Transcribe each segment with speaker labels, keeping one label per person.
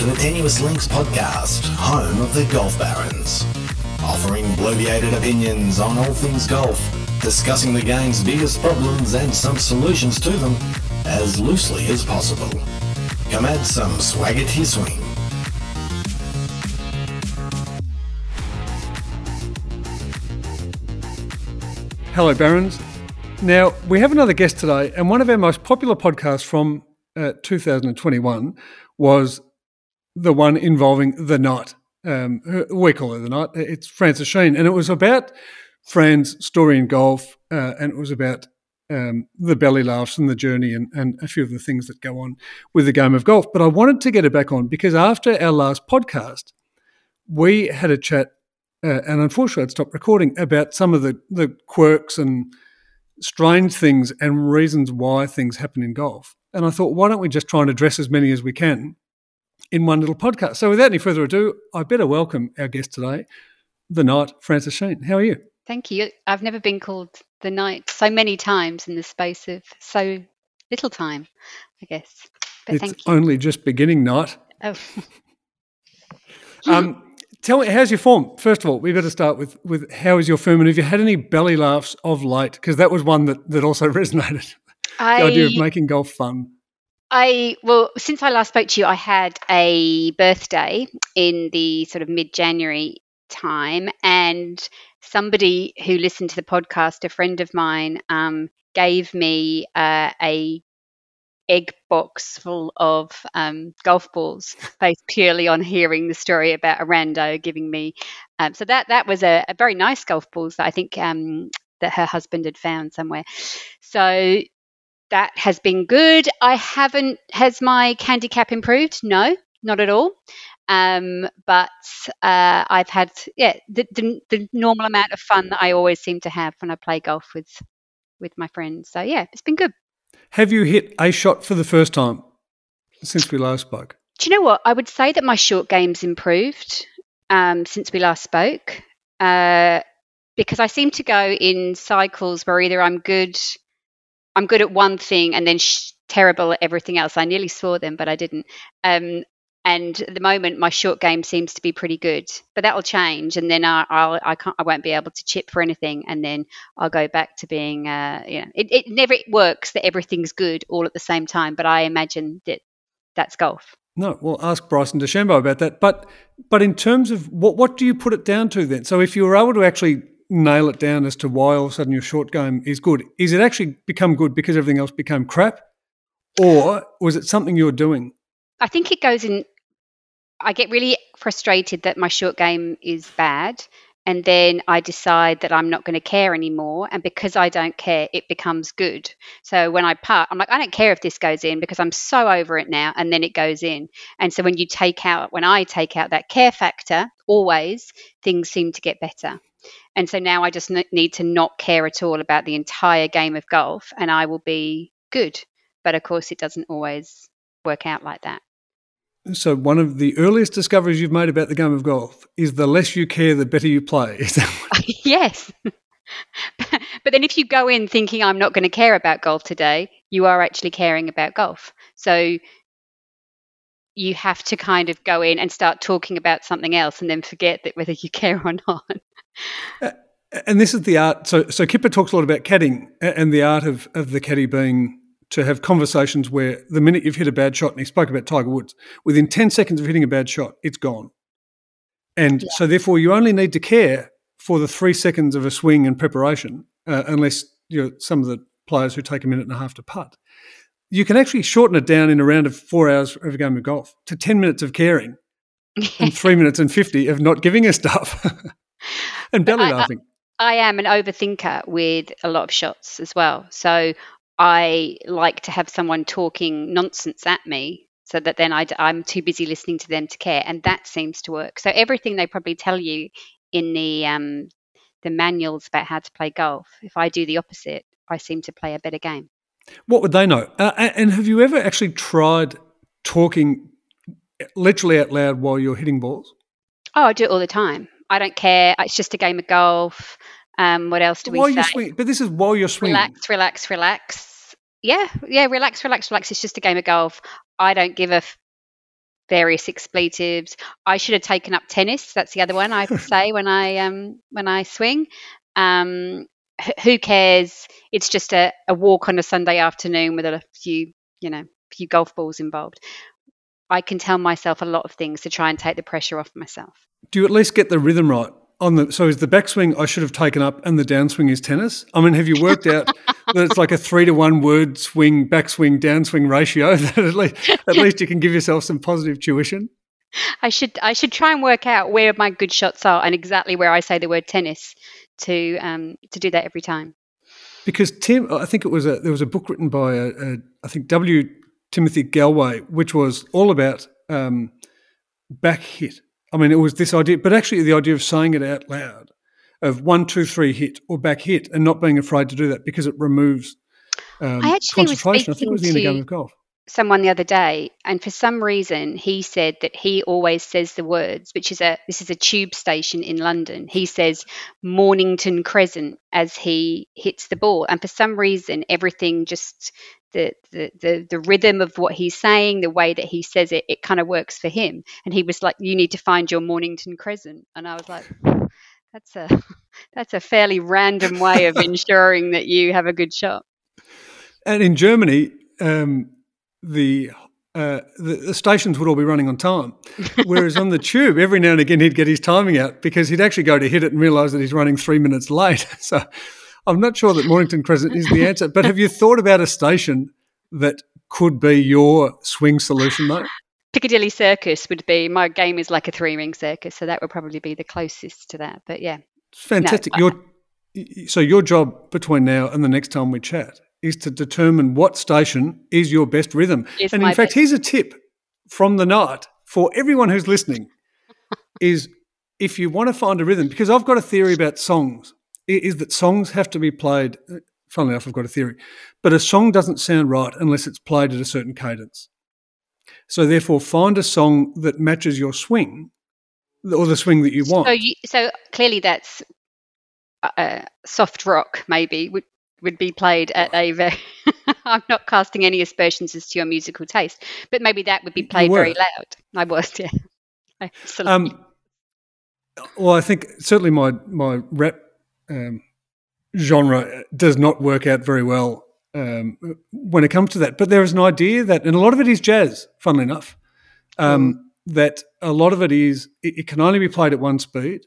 Speaker 1: to the Tenuous Links podcast, home of the Golf Barons. Offering bloviated opinions on all things golf, discussing the game's biggest problems and some solutions to them as loosely as possible. Come add some swagger to your swing.
Speaker 2: Hello, Barons. Now, we have another guest today, and one of our most popular podcasts from uh, 2021 was the one involving the night. Um, we call it the night. It's Francis Sheen, and it was about Fran's story in golf, uh, and it was about um, the belly laughs and the journey and, and a few of the things that go on with the game of golf. But I wanted to get it back on because after our last podcast, we had a chat, uh, and unfortunately, I'd stopped recording about some of the, the quirks and strange things and reasons why things happen in golf. And I thought, why don't we just try and address as many as we can in one little podcast? So without any further ado, I better welcome our guest today, the night, Francis Sheen. How are you?
Speaker 3: Thank you. I've never been called the night so many times in the space of so little time, I guess. But
Speaker 2: it's
Speaker 3: thank you.
Speaker 2: only just beginning night.
Speaker 3: Oh.
Speaker 2: Um, tell me, how's your form? First of all, we better start with with how is your form, and have you had any belly laughs of late? Because that was one that that also resonated.
Speaker 3: I,
Speaker 2: the idea of making golf fun.
Speaker 3: I well, since I last spoke to you, I had a birthday in the sort of mid-January time, and somebody who listened to the podcast, a friend of mine, um, gave me uh, a egg box full of um, golf balls based purely on hearing the story about Arando giving me. Um, so that that was a, a, very nice golf balls that I think um, that her husband had found somewhere. So that has been good. I haven't. Has my handicap improved? No, not at all. Um, but uh, I've had yeah the, the, the normal amount of fun that I always seem to have when I play golf with with my friends. So yeah, it's been good.
Speaker 2: Have you hit a shot for the first time since we last spoke?
Speaker 3: Do you know what? I would say that my short game's improved um, since we last spoke uh, because I seem to go in cycles where either I'm good, I'm good at one thing and then sh- terrible at everything else. I nearly saw them, but I didn't. Um, and at the moment, my short game seems to be pretty good, but that will change, and then I, I'll I can't I won't be able to chip for anything, and then I'll go back to being uh, you know it, it never works that everything's good all at the same time, but I imagine that that's golf.
Speaker 2: No, well, ask Bryson DeChambeau about that. But but in terms of what what do you put it down to then? So if you were able to actually nail it down as to why all of a sudden your short game is good, is it actually become good because everything else became crap, or was it something you were doing?
Speaker 3: I think it goes in. I get really frustrated that my short game is bad, and then I decide that I'm not going to care anymore. And because I don't care, it becomes good. So when I putt, I'm like, I don't care if this goes in because I'm so over it now. And then it goes in. And so when you take out, when I take out that care factor, always things seem to get better. And so now I just need to not care at all about the entire game of golf, and I will be good. But of course, it doesn't always work out like that.
Speaker 2: So, one of the earliest discoveries you've made about the game of golf is the less you care, the better you play.
Speaker 3: Yes. but then, if you go in thinking I'm not going to care about golf today, you are actually caring about golf. So, you have to kind of go in and start talking about something else and then forget that whether you care or not.
Speaker 2: Uh, and this is the art. So, so Kipper talks a lot about caddying and the art of, of the caddy being to have conversations where the minute you've hit a bad shot, and he spoke about Tiger Woods, within 10 seconds of hitting a bad shot, it's gone. And yeah. so, therefore, you only need to care for the three seconds of a swing and preparation, uh, unless you're some of the players who take a minute and a half to putt. You can actually shorten it down in a round of four hours of a game of golf to 10 minutes of caring and three minutes and 50 of not giving a stuff and belly I, laughing.
Speaker 3: I, I am an overthinker with a lot of shots as well. So I like to have someone talking nonsense at me so that then I, am too busy listening to them to care. And that seems to work. So everything they probably tell you in the, um, the manuals about how to play golf, if I do the opposite, I seem to play a better game.
Speaker 2: What would they know? Uh, and have you ever actually tried talking literally out loud while you're hitting balls?
Speaker 3: Oh, I do it all the time. I don't care. It's just a game of golf. Um, what else do we
Speaker 2: while
Speaker 3: say?
Speaker 2: You're swing- but this is while you're swinging.
Speaker 3: Relax, relax, relax yeah, yeah, relax, relax, relax. It's just a game of golf. I don't give a. F- various expletives. I should have taken up tennis. That's the other one I say when I um, when I swing. Um, who cares? It's just a, a walk on a Sunday afternoon with a few, you know, few golf balls involved. I can tell myself a lot of things to try and take the pressure off myself.
Speaker 2: Do you at least get the rhythm right? On the so is the backswing I should have taken up and the downswing is tennis? I mean, have you worked out that it's like a three to one word swing, backswing, downswing ratio that at least at least you can give yourself some positive tuition?
Speaker 3: I should I should try and work out where my good shots are and exactly where I say the word tennis to um, to do that every time.
Speaker 2: Because Tim, I think it was a there was a book written by a, a I think W. Timothy Gallwey, which was all about um, back hit. I mean, it was this idea, but actually the idea of saying it out loud, of one, two, three hit or back hit, and not being afraid to do that because it removes um,
Speaker 3: I actually
Speaker 2: concentration.
Speaker 3: Was
Speaker 2: I think it was in a game of golf
Speaker 3: someone the other day, and for some reason he said that he always says the words, which is a this is a tube station in London. He says Mornington Crescent as he hits the ball, and for some reason everything just the the the, the rhythm of what he's saying, the way that he says it, it kind of works for him. And he was like, "You need to find your Mornington Crescent," and I was like. That's a that's a fairly random way of ensuring that you have a good shot.
Speaker 2: And in Germany, um, the, uh, the, the stations would all be running on time. Whereas on the tube, every now and again he'd get his timing out because he'd actually go to hit it and realise that he's running three minutes late. So I'm not sure that Mornington Crescent is the answer. But have you thought about a station that could be your swing solution, though?
Speaker 3: Piccadilly Circus would be my game is like a three ring circus, so that would probably be the closest to that. But yeah,
Speaker 2: fantastic. No, your so your job between now and the next time we chat is to determine what station is your best rhythm.
Speaker 3: Is
Speaker 2: and in fact,
Speaker 3: best.
Speaker 2: here's a tip from the night for everyone who's listening is if you want to find a rhythm, because I've got a theory about songs, is that songs have to be played. Uh, funnily enough, I've got a theory, but a song doesn't sound right unless it's played at a certain cadence. So therefore, find a song that matches your swing or the swing that you want.
Speaker 3: So, you, so clearly, that's uh, soft rock, maybe would be played at a very. I'm not casting any aspersions as to your musical taste, but maybe that would be played very loud. I was, yeah. Absolutely. Um,
Speaker 2: well, I think certainly my my rap um, genre does not work out very well um, when it comes to that. But there is an idea that, and a lot of it is jazz, funnily enough, um, mm. that a lot of it is it, it, can only be played at one speed.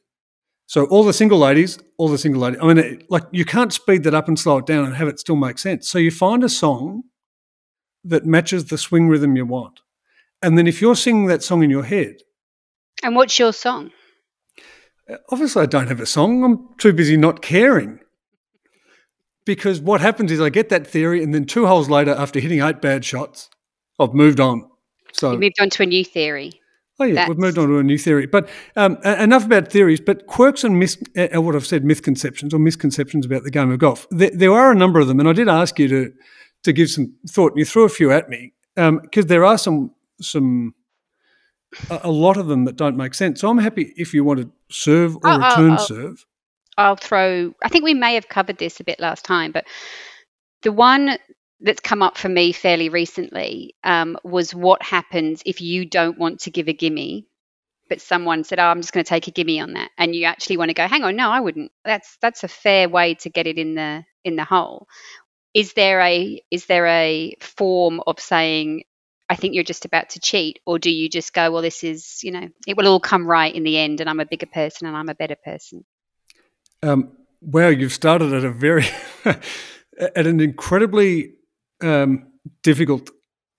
Speaker 2: So all the single ladies, all the single ladies. I mean, it, like you can't speed that up and slow it down and have it still make sense. So you find a song that matches the swing rhythm you want, and then if you're singing that song in your head,
Speaker 3: and what's your song?
Speaker 2: Uh, obviously, I don't have a song. I'm too busy not caring because what happens is I get that theory, and then two holes later, after hitting eight bad shots, I've moved on. So
Speaker 3: you moved on to a new theory.
Speaker 2: Oh yeah, That's... we've moved on to a new theory. But um, enough about theories. But quirks and mis- uh, what I've said, misconceptions or misconceptions about the game of golf. There, there, are a number of them, and I did ask you to to give some thought. And you threw a few at me because um, there are some some a, a, lot of them that don't make sense. So I'm happy if you want to serve or oh, return oh. serve.
Speaker 3: I'll throw, I think we may have covered this a bit last time, but the one that's come up for me fairly recently um, was what happens if you don't want to give a gimme, but someone said, "Oh, I'm just going to take a gimme on that," and you actually want to go, "Hang on, no, I wouldn't." That's that's a fair way to get it in the in the hole. Is there a is there a form of saying, "I think you're just about to cheat," or do you just go, "Well, this is you know, it will all come right in the end, and I'm a bigger person and I'm a better person."
Speaker 2: Um, wow, you've started at a very at an incredibly um, difficult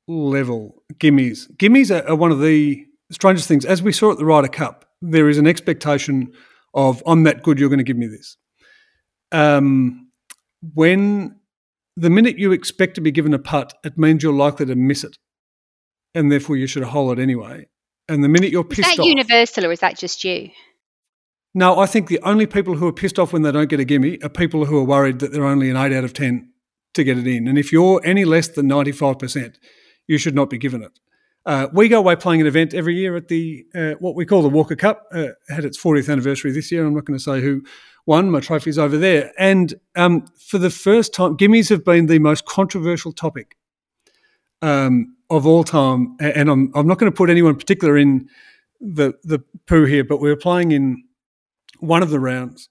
Speaker 2: level. Gimmies, gimmies are, are, one of the strangest things. As we saw at the Ryder Cup, there is an expectation of "I'm that good, you're going to give me this." Um, when the minute you expect to be given a putt, it means you're likely to miss it, and therefore you should hole it anyway. And the minute you're pissed
Speaker 3: is that
Speaker 2: off,
Speaker 3: universal or is that just you?
Speaker 2: No, I think the only people who are pissed off when they don't get a gimme are people who are worried that they're only an 8 out of 10 to get it in. And if you're any less than 95%, you should not be given it. Uh, we go away playing an event every year at the uh, what we call the Walker Cup. Uh, had its 40th anniversary this year. I'm not going to say who won. My trophy's over there. And um, for the first time, gimmies have been the most controversial topic um, of all time, and I'm I'm not going to put anyone particular in the the poo here, but we were playing in one of the rounds,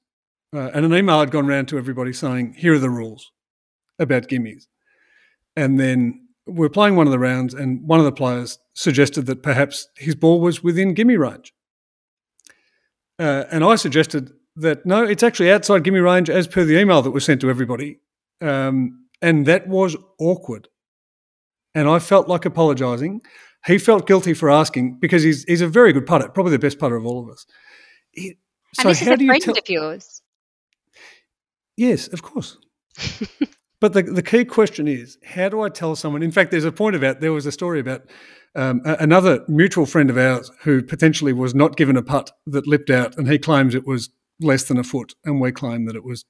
Speaker 2: uh, and an email had gone round to everybody saying, "Here are the rules about gimmies," and then we are playing one of the rounds, and one of the players suggested that perhaps his ball was within gimme range, uh, and I suggested that no, it's actually outside gimme range as per the email that was sent to everybody, um, and that was awkward, and I felt like apologising. He felt guilty for asking because he's he's a very good putter, probably the best putter of all of us.
Speaker 3: He, so and this how is a do friend you tell- of yours.
Speaker 2: Yes, of course. but the, the key question is how do I tell someone? In fact, there's a point about there was a story about um, another mutual friend of ours who potentially was not given a putt that lipped out, and he claims it was less than a foot, and we claim that it was.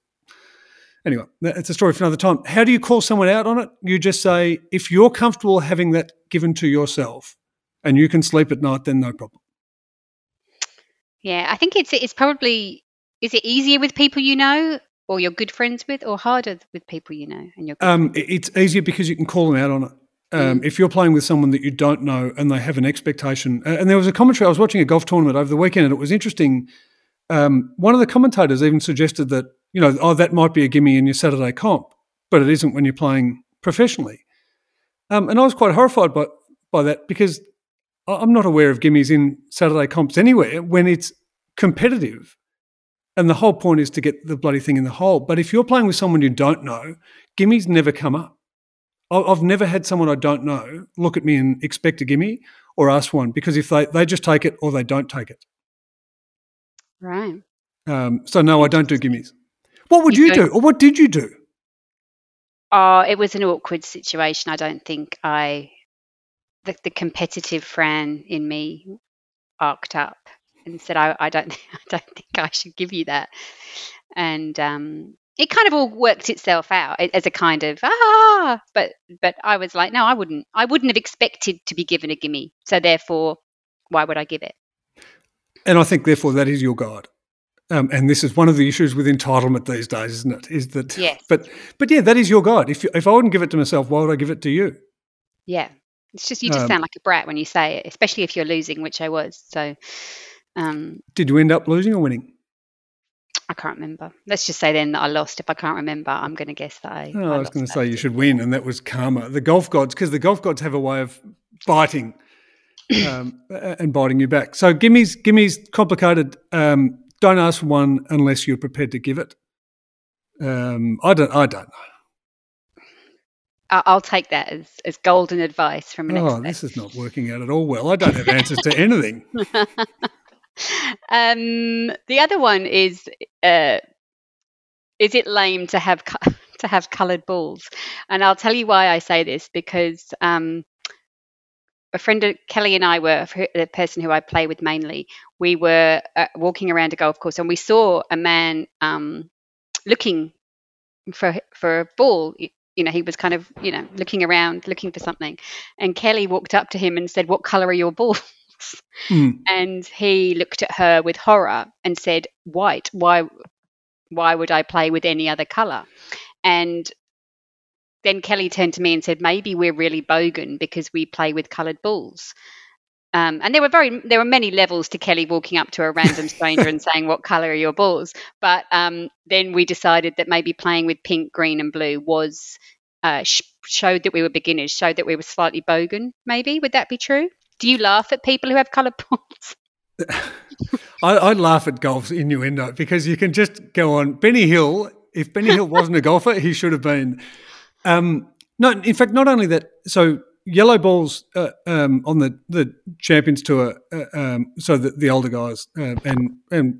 Speaker 2: Anyway, it's a story for another time. How do you call someone out on it? You just say, if you're comfortable having that given to yourself and you can sleep at night, then no problem.
Speaker 3: Yeah, I think it's it's probably is it easier with people you know or you're good friends with, or harder with people you know and you're.
Speaker 2: Um, it's easier because you can call them out on it. Um, mm. If you're playing with someone that you don't know and they have an expectation, and there was a commentary. I was watching a golf tournament over the weekend, and it was interesting. Um, one of the commentators even suggested that you know, oh, that might be a gimme in your Saturday comp, but it isn't when you're playing professionally. Um, and I was quite horrified by by that because I'm not aware of gimmies in Saturday comps anywhere when it's competitive. And the whole point is to get the bloody thing in the hole. But if you're playing with someone you don't know, gimmies never come up. I've never had someone I don't know look at me and expect a gimme or ask one because if they, they just take it or they don't take it.
Speaker 3: Right.
Speaker 2: Um, so, no, I don't do gimmies. What would you, you do? Or what did you do?
Speaker 3: Oh, it was an awkward situation. I don't think I the, the competitive Fran in me arced up and said, I, I don't I don't think I should give you that. And um, it kind of all worked itself out as a kind of ah but but I was like, no, I wouldn't I wouldn't have expected to be given a gimme. So therefore, why would I give it?
Speaker 2: And I think therefore that is your guide. Um, and this is one of the issues with entitlement these days, isn't it? Is that
Speaker 3: yes.
Speaker 2: but but yeah, that is your guide. If if I wouldn't give it to myself, why would I give it to you?
Speaker 3: Yeah, it's just you just um, sound like a brat when you say it, especially if you're losing, which I was. So, um,
Speaker 2: did you end up losing or winning?
Speaker 3: I can't remember. Let's just say then that I lost. If I can't remember, I'm going to guess that I.
Speaker 2: Oh, I, I was going to say you should win, and that was karma. The golf gods, because the golf gods have a way of biting um, and biting you back. So, gimme's gimme's complicated. Um, don't ask for one unless you're prepared to give it. Um, I don't. I don't know.
Speaker 3: I'll take that as, as golden advice from an
Speaker 2: oh,
Speaker 3: expert.
Speaker 2: this is not working out at all well. I don't have answers to anything.
Speaker 3: um, the other one is: uh, is it lame to have to have coloured balls? And I'll tell you why I say this because um, a friend of Kelly and I were the person who I play with mainly. We were uh, walking around a golf course and we saw a man um, looking for for a ball you know, he was kind of, you know, looking around, looking for something. And Kelly walked up to him and said, What color are your balls? Mm. And he looked at her with horror and said, White. Why why would I play with any other color? And then Kelly turned to me and said, Maybe we're really bogan because we play with colored balls. Um, and there were very there were many levels to Kelly walking up to a random stranger and saying, "What color are your balls?" But um, then we decided that maybe playing with pink, green, and blue was uh, sh- showed that we were beginners, showed that we were slightly bogan. Maybe would that be true? Do you laugh at people who have coloured balls?
Speaker 2: I, I laugh at golf's innuendo because you can just go on Benny Hill. If Benny Hill wasn't a golfer, he should have been. Um, no, in fact, not only that. So yellow balls uh, um, on the, the Champions Tour, uh, um, so that the older guys uh, and and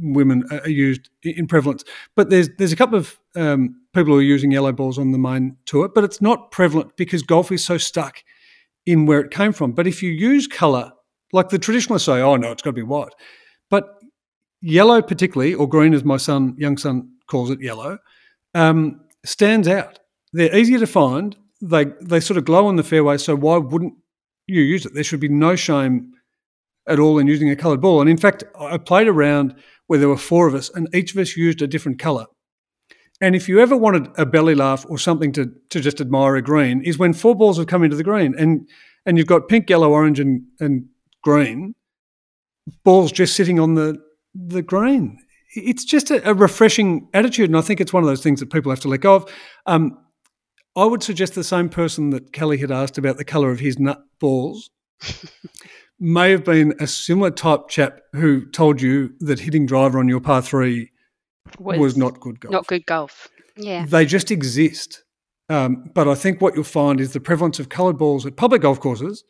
Speaker 2: women are used in prevalence. But there's there's a couple of um, people who are using yellow balls on the main tour, but it's not prevalent because golf is so stuck in where it came from. But if you use colour, like the traditionalists say, oh no, it's got to be white, but yellow particularly, or green as my son, young son calls it, yellow, um, stands out. They're easier to find they they sort of glow on the fairway. So why wouldn't you use it? There should be no shame at all in using a coloured ball. And in fact, I played around where there were four of us, and each of us used a different colour. And if you ever wanted a belly laugh or something to, to just admire a green, is when four balls have come into the green and and you've got pink, yellow, orange, and, and green balls just sitting on the the green. It's just a, a refreshing attitude, and I think it's one of those things that people have to let go of. Um, I would suggest the same person that Kelly had asked about the colour of his nut balls may have been a similar type chap who told you that hitting driver on your par three was, was not good golf.
Speaker 3: Not good golf. Yeah.
Speaker 2: They just exist. Um, but I think what you'll find is the prevalence of coloured balls at public golf courses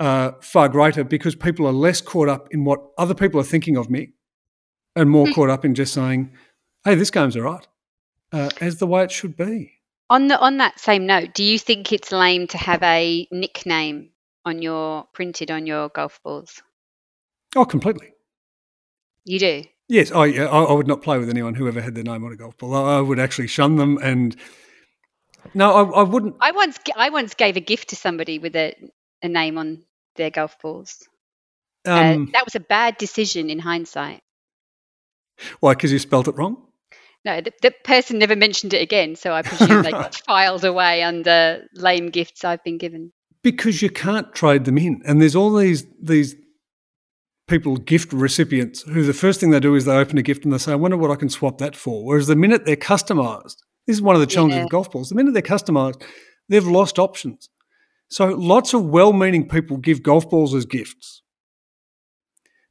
Speaker 2: uh, far greater because people are less caught up in what other people are thinking of me and more hmm. caught up in just saying, hey, this game's all right, uh, as the way it should be.
Speaker 3: On the on that same note, do you think it's lame to have a nickname on your printed on your golf balls?
Speaker 2: Oh, completely.
Speaker 3: You do.
Speaker 2: Yes, I, I would not play with anyone who ever had their name on a golf ball. I would actually shun them, and no, I, I wouldn't.
Speaker 3: I once I once gave a gift to somebody with a, a name on their golf balls. Uh, um, uh, that was a bad decision in hindsight.
Speaker 2: Why? Because you spelt it wrong.
Speaker 3: No, the, the, person never mentioned it again, so I presume they got filed away under lame gifts I've been given.
Speaker 2: Because you can't trade them in, and there's all these these people, gift recipients, who the first thing they do is they open a gift and they say, "I wonder what I can swap that for." Whereas the minute they're customised, this is one of the challenges yeah. of golf balls. The minute they're customised, they've lost options. So lots of well-meaning people give golf balls as gifts.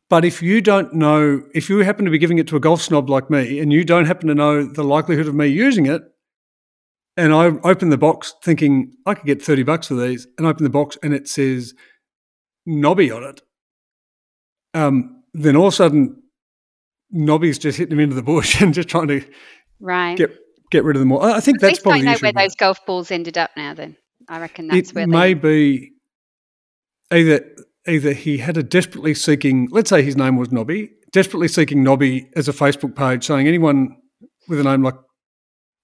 Speaker 2: But if you don't know, if you happen to be giving it to a golf snob like me and you don't happen to know the likelihood of me using it, and I open the box thinking I could get 30 bucks for these, and open the box and it says Nobby on it, um, then all of a sudden Nobby's just hitting them into the bush and just trying to
Speaker 3: right.
Speaker 2: get get rid of them all. I think that's probably.
Speaker 3: I know where those golf balls ended up now. Then I reckon that's
Speaker 2: it
Speaker 3: where
Speaker 2: may be either either he had a desperately seeking, let's say his name was Nobby, desperately seeking Nobby as a Facebook page saying anyone with a name like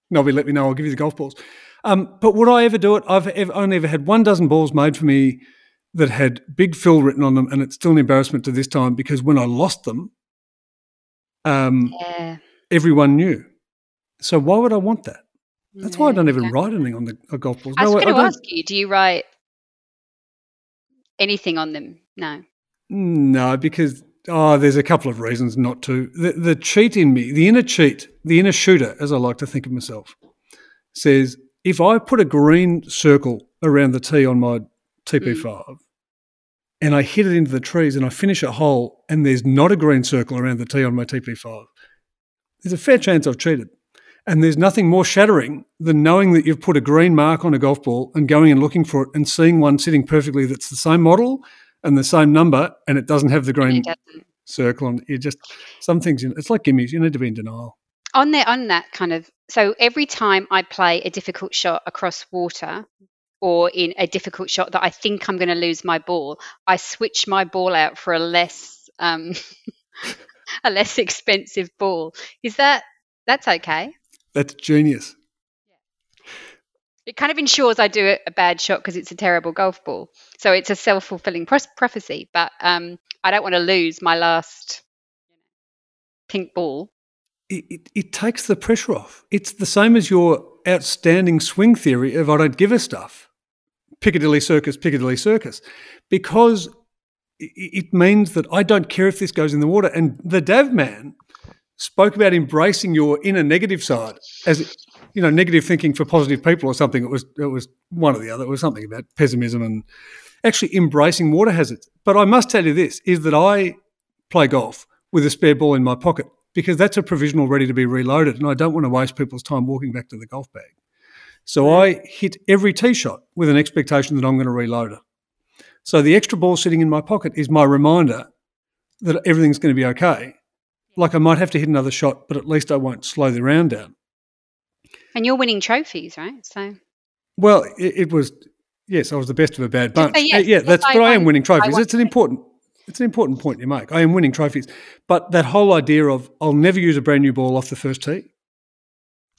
Speaker 2: Nobby, let me know, I'll give you the golf balls. Um, but would I ever do it? I've ever, only ever had one dozen balls made for me that had Big Phil written on them, and it's still an embarrassment to this time because when I lost them, um, yeah. everyone knew. So why would I want that? That's why I don't even write anything on the golf balls.
Speaker 3: I was no, going to ask you: Do you write anything on them? No.
Speaker 2: No, because oh, there's a couple of reasons not to. The, the cheat in me, the inner cheat, the inner shooter, as I like to think of myself, says if I put a green circle around the tee on my TP5 mm. and I hit it into the trees and I finish a hole and there's not a green circle around the tee on my TP5, there's a fair chance I've cheated. And there's nothing more shattering than knowing that you've put a green mark on a golf ball and going and looking for it and seeing one sitting perfectly that's the same model and the same number and it doesn't have the green circle on You just some things it's like gimmies, you need to be in denial.
Speaker 3: On that on that kind of so every time I play a difficult shot across water or in a difficult shot that I think I'm going to lose my ball, I switch my ball out for a less um, a less expensive ball. Is that that's okay?
Speaker 2: That's genius.
Speaker 3: It kind of ensures I do a bad shot because it's a terrible golf ball. So it's a self fulfilling prophecy. But um, I don't want to lose my last pink ball.
Speaker 2: It, it, it, takes the pressure off. It's the same as your outstanding swing theory of I don't give a stuff. Piccadilly Circus, Piccadilly Circus. Because it means that I don't care if this goes in the water. And the Dav man spoke about embracing your inner negative side as you know negative thinking for positive people or something. It was it was one or the other. It was something about pessimism and actually embracing water hazards. But I must tell you this is that I play golf with a spare ball in my pocket because that's a provisional ready to be reloaded, and I don't want to waste people's time walking back to the golf bag. So I hit every tee shot with an expectation that I'm going to reload it. So the extra ball sitting in my pocket is my reminder that everything's going to be okay like I might have to hit another shot, but at least I won't slow the round down.
Speaker 3: And you're winning trophies, right? So,
Speaker 2: well, it, it was yes, I was the best of a bad bunch. Yes, uh, yeah, that's. but I, I am winning trophies. It's an important. It's an important point you make. I am winning trophies, but that whole idea of I'll never use a brand new ball off the first tee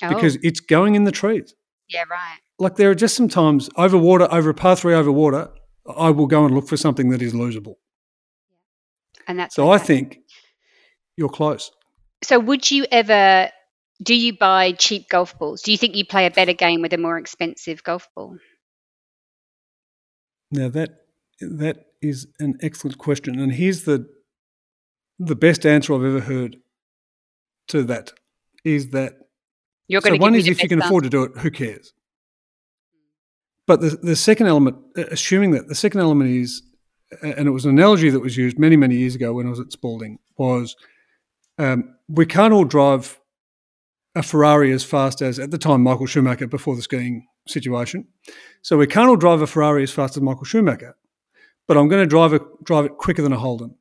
Speaker 2: oh. because it's going in the trees.
Speaker 3: Yeah, right.
Speaker 2: Like there are just some times over water, over a par three over water, I will go and look for something that is losable.
Speaker 3: And that's
Speaker 2: so. Okay. I think you're close.
Speaker 3: So, would you ever do you buy cheap golf balls? Do you think you play a better game with a more expensive golf ball?
Speaker 2: Now that that is an excellent question, and here's the the best answer I've ever heard to that is that
Speaker 3: You're going
Speaker 2: so
Speaker 3: to
Speaker 2: one is if you can afford to do it, who cares? But the the second element, uh, assuming that the second element is, and it was an analogy that was used many many years ago when I was at Spalding, was um, we can't all drive a Ferrari as fast as at the time Michael Schumacher before the skiing situation. So we can't all drive a Ferrari as fast as Michael Schumacher, but I'm going to drive it drive it quicker than a Holden.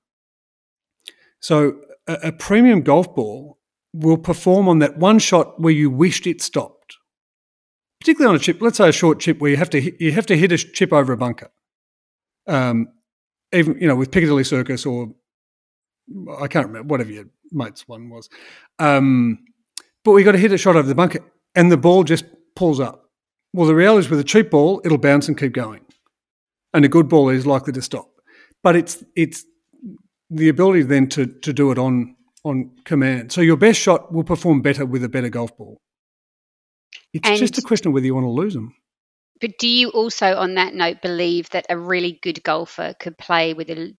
Speaker 2: So a, a premium golf ball will perform on that one shot where you wished it stopped, particularly on a chip. Let's say a short chip where you have to hit, you have to hit a chip over a bunker. Um, even you know with Piccadilly Circus or I can't remember whatever your mate's one was, um, but we got to hit a shot over the bunker and the ball just pulls up. Well, the reality is with a cheap ball, it'll bounce and keep going, and a good ball is likely to stop. But it's it's the ability then to to do it on on command. So your best shot will perform better with a better golf ball. It's
Speaker 3: And-
Speaker 2: just a question of whether you want to lose them.
Speaker 3: But do you also, on that note, believe that a really good golfer could play with a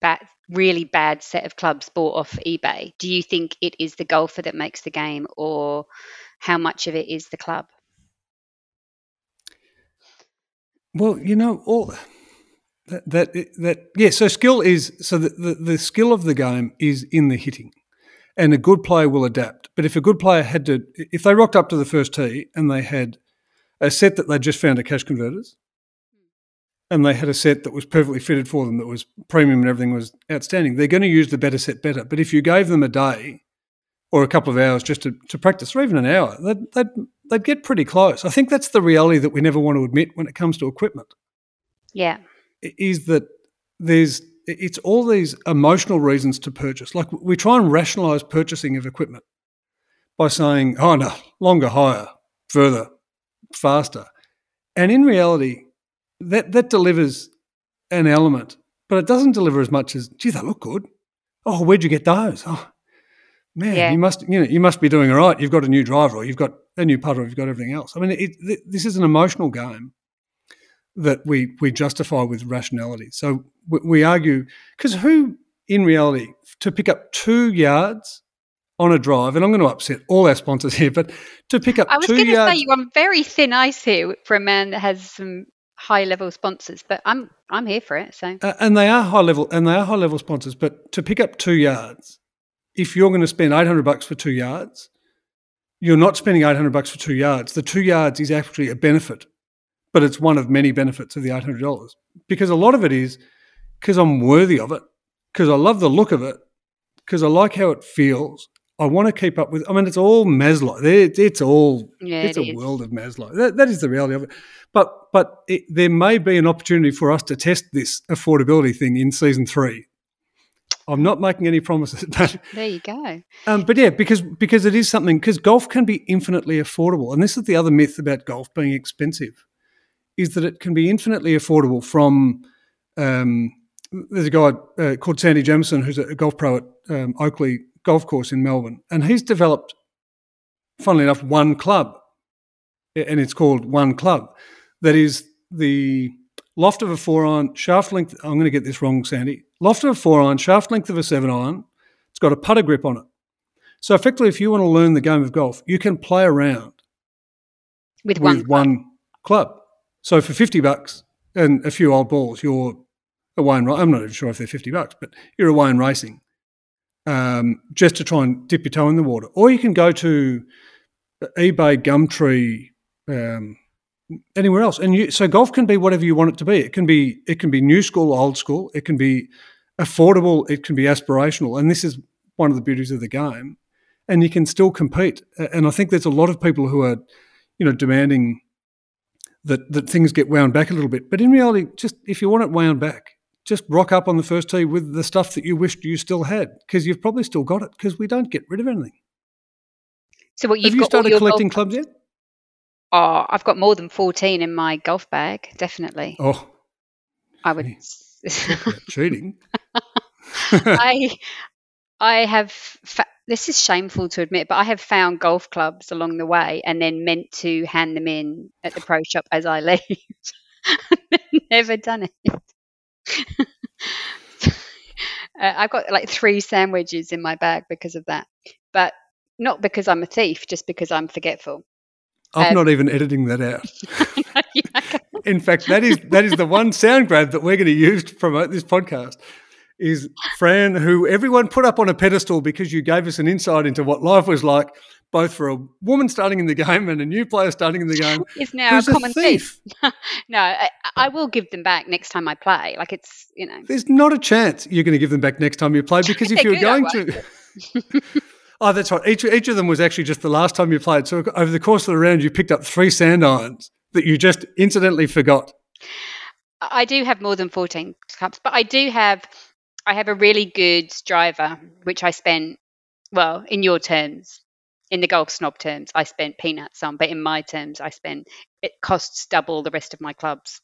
Speaker 3: bad, really bad set of clubs bought off eBay? Do you think it is the golfer that makes the game, or how much of it is the club?
Speaker 2: Well, you know, all that that that yeah. So skill is so the, the the skill of the game is in the hitting, and a good player will adapt. But if a good player had to, if they rocked up to the first tee and they had a set that they just found at Cash Converters, hmm. and they had a set that was perfectly fitted for them, that was premium and everything was outstanding, they're going to use the better set better. But if you gave them a day or a couple of hours just to, to practice, or even an hour, they'd, they'd, they'd get pretty close. I think that's the reality that we never want to admit when it comes to equipment
Speaker 3: Yeah.
Speaker 2: Is that there's it's all these emotional reasons to purchase. Like we try and rationalize purchasing of equipment by saying, "Oh no, longer, higher, further, faster," and in reality, that that delivers an element, but it doesn't deliver as much as, "Gee, they look good." Oh, where'd you get those? Oh, man,
Speaker 3: Yeah.
Speaker 2: you must you know you must be doing all right. You've got a new driver, or you've got a new putter, or you've got everything else. I mean, it, th- this is an emotional game that we we justify with rationality. So we, we argue because who, in reality, to pick up two yards on a drive, and I'm going to upset all our sponsors here, but to pick up
Speaker 3: I was going to
Speaker 2: yards,
Speaker 3: say you're on very thin ice here for a man that has some high level sponsors, but I'm I'm here for it. So
Speaker 2: uh, and they are high level, and they are high level sponsors, but to pick up two yards, if you're going to spend 800 bucks for two yards, you're not spending 800 bucks for two yards. The two yards is actually a benefit, but it's one of many benefits of the $800 because a lot of it is because I'm worthy of it, because I love the look of it, because I like how it feels. I want to keep up with. I mean, it's all Maslow. It- It's all
Speaker 3: yeah,
Speaker 2: it's
Speaker 3: it
Speaker 2: a
Speaker 3: is.
Speaker 2: world of Maslow. That, that is the reality of it. But but it, there may be an opportunity for us to test this affordability thing in season three. I'm not making any promises, but
Speaker 3: There you go.
Speaker 2: um, but yeah, because because it is something because golf can be infinitely affordable, and this is the other myth about golf being expensive, is that it can be infinitely affordable. From um, there's a guy uh, called Sandy Jamison who's a golf pro at um, Oakleigh Golf Course in Melbourne, and he's developed, funnily enough, one club, and it's called One Club, that is the loft of a four iron, shaft length. I'm going to get this wrong, Sandy. Loft of a four iron, shaft length of a seven iron. It's got a putter grip on it. So effectively, if you want to learn the game of golf, you can play around
Speaker 3: With one,
Speaker 2: with one club. So for fifty bucks and a few old balls, you're away and I'm not even sure if they're fifty bucks, but you're away and racing, um, just to try and dip your toe in the water. Or you can go to eBay, Gumtree, um, anywhere else, and you, so golf can be whatever you want it to be. It can be it can be new school, old school. It can be affordable. It can be aspirational, and this is one of the beauties of the game. And you can still compete. And I think there's a lot of people who are, you know, demanding that that things get wound back a little bit. But in reality, just if you want it wound back, just rock up on the first tee with the stuff that you wished you still had, because you've probably still got it. Because we don't get rid of anything.
Speaker 3: So what you've
Speaker 2: Have you started collecting clubs yet?
Speaker 3: Oh, I've got more than fourteen in my golf bag. Definitely,
Speaker 2: Oh,
Speaker 3: I would.
Speaker 2: cheating.
Speaker 3: I I have fa- this is shameful to admit, but I have found golf clubs along the way and then meant to hand them in at the pro shop as I leave. Never done it. uh, I've got like three sand wedges in my bag because of that, but not because I'm a thief, just because I'm forgetful.
Speaker 2: I'm um, not even editing that out. in fact, that is that is the one sound grab that we're going to use to promote this podcast is Fran, who everyone put up on a pedestal because you gave us an insight into what life was like, both for a woman starting in the game and a new player starting in the game.
Speaker 3: Is now a common thief. thief. no, I, I, will give them back next time I play. Like it's you know,
Speaker 2: there's not a chance you're going to give them back next time you play because if you're going to. oh, that's right. Each each of them was actually just the last time you played. So over the course of the round, you picked up three sand irons that you just incidentally forgot.
Speaker 3: I do have more than 14 cups, but I do have I have a really good driver, which I spent, well, in your terms, in the golf snob terms, I spent peanuts on, but in my terms, I spent, it costs double the rest of my clubs.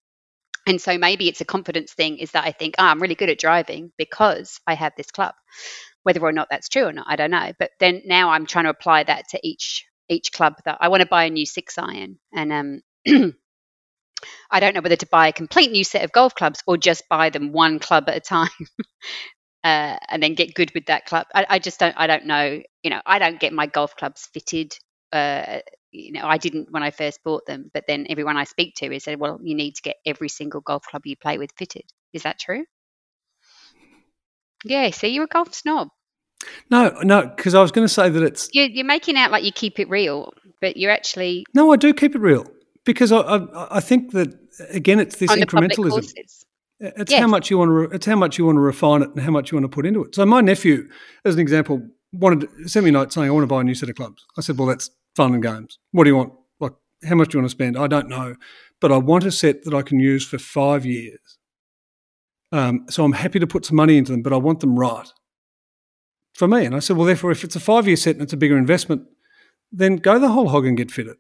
Speaker 3: And so maybe it's a confidence thing is that I think, oh, I'm really good at driving because I have this club. Whether or not that's true or not, I don't know. But then now I'm trying to apply that to each each club that I want to buy a new six iron. And um I don't know whether to buy a complete new set of golf clubs or just buy them one club at a time. uh, and then get good with that club. I, I, just don't. I don't know. You know, I don't get my golf clubs fitted. Uh, you know, I didn't when I first bought them, but then everyone I speak to is said, "Well, you need to get every single golf club you play with fitted." Is that true? Yeah. So you're a golf snob.
Speaker 2: No, no, because I was going to say that it's
Speaker 3: you're, you're making out like you keep it real, but you're actually
Speaker 2: no, I do keep it real because I, I, I think that again, it's this incrementalism. It's yes. how much you want to. Re- it's how much you want to refine it and how much you want to put into it. So my nephew, as an example, wanted to send me a note saying, "I want to buy a new set of clubs." I said, "Well, that's fun and games. What do you want? Like, how much do you want to spend? I don't know, but I want a set that I can use for five years. Um, so I'm happy to put some money into them, but I want them right for me." And I said, "Well, therefore, if it's a five-year set and it's a bigger investment, then go the whole hog and get fitted."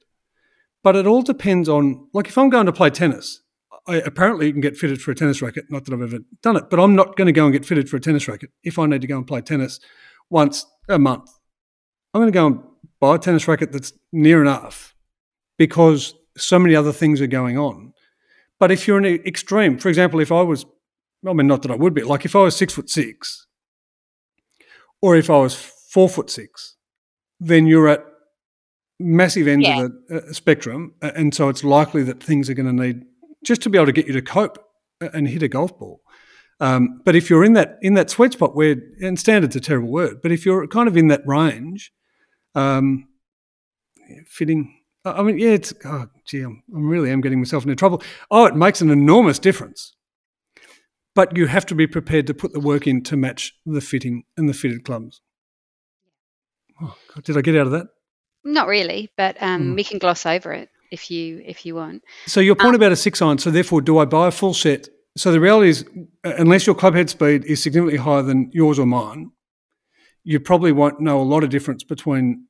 Speaker 2: But it all depends on, like, if I'm going to play tennis, I, apparently you can get fitted for a tennis racket. Not that I've ever done it, but I'm not going to go and get fitted for a tennis racket if I need to go and play tennis once a month. I'm going to go and buy a tennis racket that's near enough because so many other things are going on. But if you're in an extreme, for example, if I was, I mean, not that I would be, like if I was six foot six or if I was four foot six, then you're at massive ends yeah. of the uh, spectrum, and so it's likely that things are going to need just to be able to get you to cope and hit a golf ball. Um, but if you're in that in that sweet spot where, and standard's a terrible word, but if you're kind of in that range, um, fitting. I mean, yeah, it's oh, gee, I'm, I'm really am getting myself into trouble. Oh, it makes an enormous difference, but you have to be prepared to put the work in to match the fitting and the fitted clubs. Oh, God, did I get out of that?
Speaker 3: Not really, but um, mm. we can gloss over it if you if you want.
Speaker 2: So your point um, about a six iron. So therefore, do I buy a full set? So the reality is, unless your club head speed is significantly higher than yours or mine, you probably won't know a lot of difference between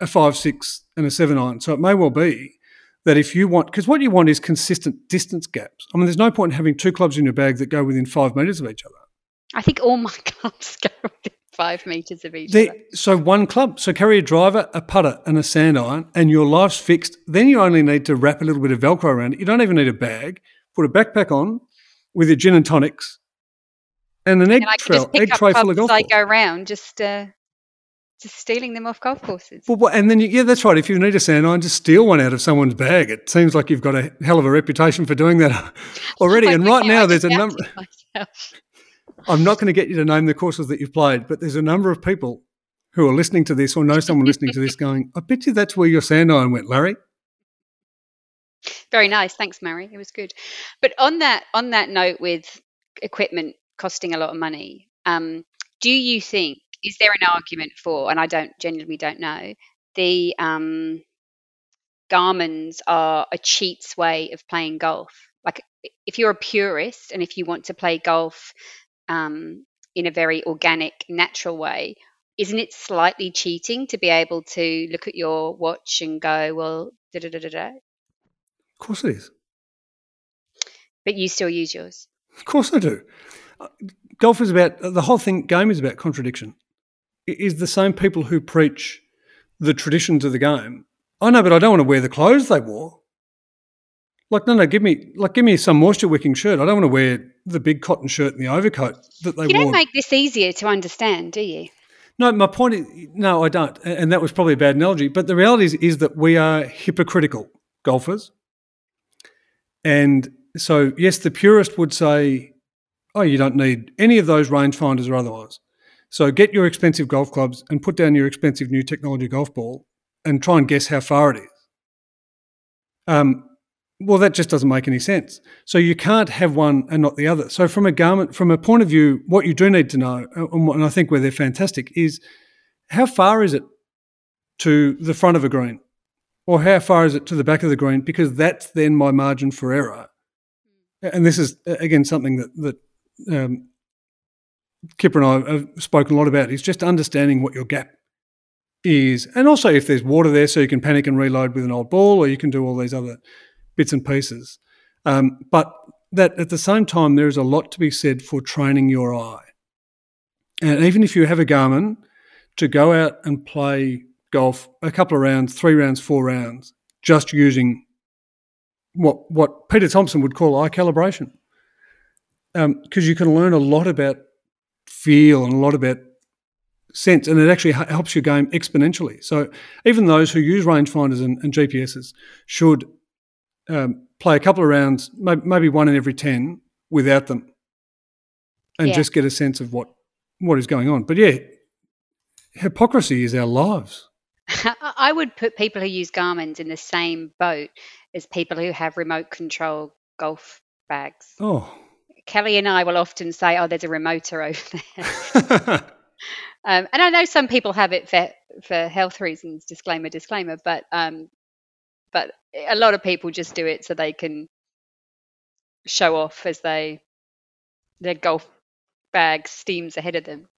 Speaker 2: a five six and a seven iron. So it may well be that if you want, because what you want is consistent distance gaps. I mean, there's no point in having two clubs in your bag that go within five meters of each other.
Speaker 3: I think all my clubs go within five meters of each other.
Speaker 2: So one club. So carry a driver, a putter, and a sand iron, and your life's fixed. Then you only need to wrap a little bit of Velcro around it. You don't even need a bag. Put a backpack on with your gin and tonics, and an egg, and trail, egg tray full of golf.
Speaker 3: I go around just. Uh, just stealing them off golf courses.
Speaker 2: Well, and then you, yeah, that's right. If you need a sand iron, just steal one out of someone's bag. It seems like you've got a hell of a reputation for doing that already. and right now, there's a number. I'm not going to get you to name the courses that you've played, but there's a number of people who are listening to this or know someone listening to this going, I bet you that's where your sand iron went, Larry.
Speaker 3: Very nice. Thanks, Mary. It was good. But on that on that note with equipment costing a lot of money, um, do you think is there an argument for, and I don't genuinely don't know, the um, Garmin's are a cheat's way of playing golf? Like if you're a purist and if you want to play golf um, in a very organic, natural way, isn't it slightly cheating to be able to look at your watch and go, well, da da da da da?
Speaker 2: Of course it is.
Speaker 3: But you still use yours.
Speaker 2: Of course I do. Uh, golf is about the whole thing. Game is about contradiction. It is the same people who preach the traditions of the game. I know, but I don't want to wear the clothes they wore. Like, no, no, give me like give me some moisture wicking shirt. I don't want to wear the big cotton shirt and the overcoat that they
Speaker 3: You
Speaker 2: wore.
Speaker 3: don't make this easier to understand, do you?
Speaker 2: No, my point is, no, I don't. And that was probably a bad analogy. But the reality is, is that we are hypocritical golfers. And so, yes, the purist would say, oh, you don't need any of those rangefinders or otherwise. So get your expensive golf clubs and put down your expensive new technology golf ball and try and guess how far it is. Um, well, that just doesn't make any sense. So you can't have one and not the other. So from a Garmin, from a point of view, what you do need to know, uh, and I think where they're fantastic, is how far is it to the front of a green, or how far is it to the back of the green? Because that's then my margin for error. And this is again something that that um, Kipper and I have spoken a lot about. Is just understanding what your gap is, and also if there's water there, so you can panic and reload with an old ball, or you can do all these other bits and pieces. Um, but that at the same time, there is a lot to be said for training your eye. And even if you have a Garmin, to go out and play golf a couple of rounds, three rounds, four rounds, just using what what Peter Thomson would call eye calibration, because um, you can learn a lot about feel and a lot about sense, and it actually helps your game exponentially. So even those who use rangefinders and, and GPSs should um, play a couple of rounds, maybe one in every 10 without them and yeah. just get a sense of what, what is going on. But yeah, hypocrisy is our lives.
Speaker 3: I would put people who use Garmin's in the same boat as people who have remote control golf bags.
Speaker 2: Oh.
Speaker 3: Kelly and I will often say, oh, there's a remoter over there. um, and I know some people have it for, for health reasons, disclaimer, disclaimer, but um, but a lot of people just do it so they can show off as they their golf bag steams ahead of them.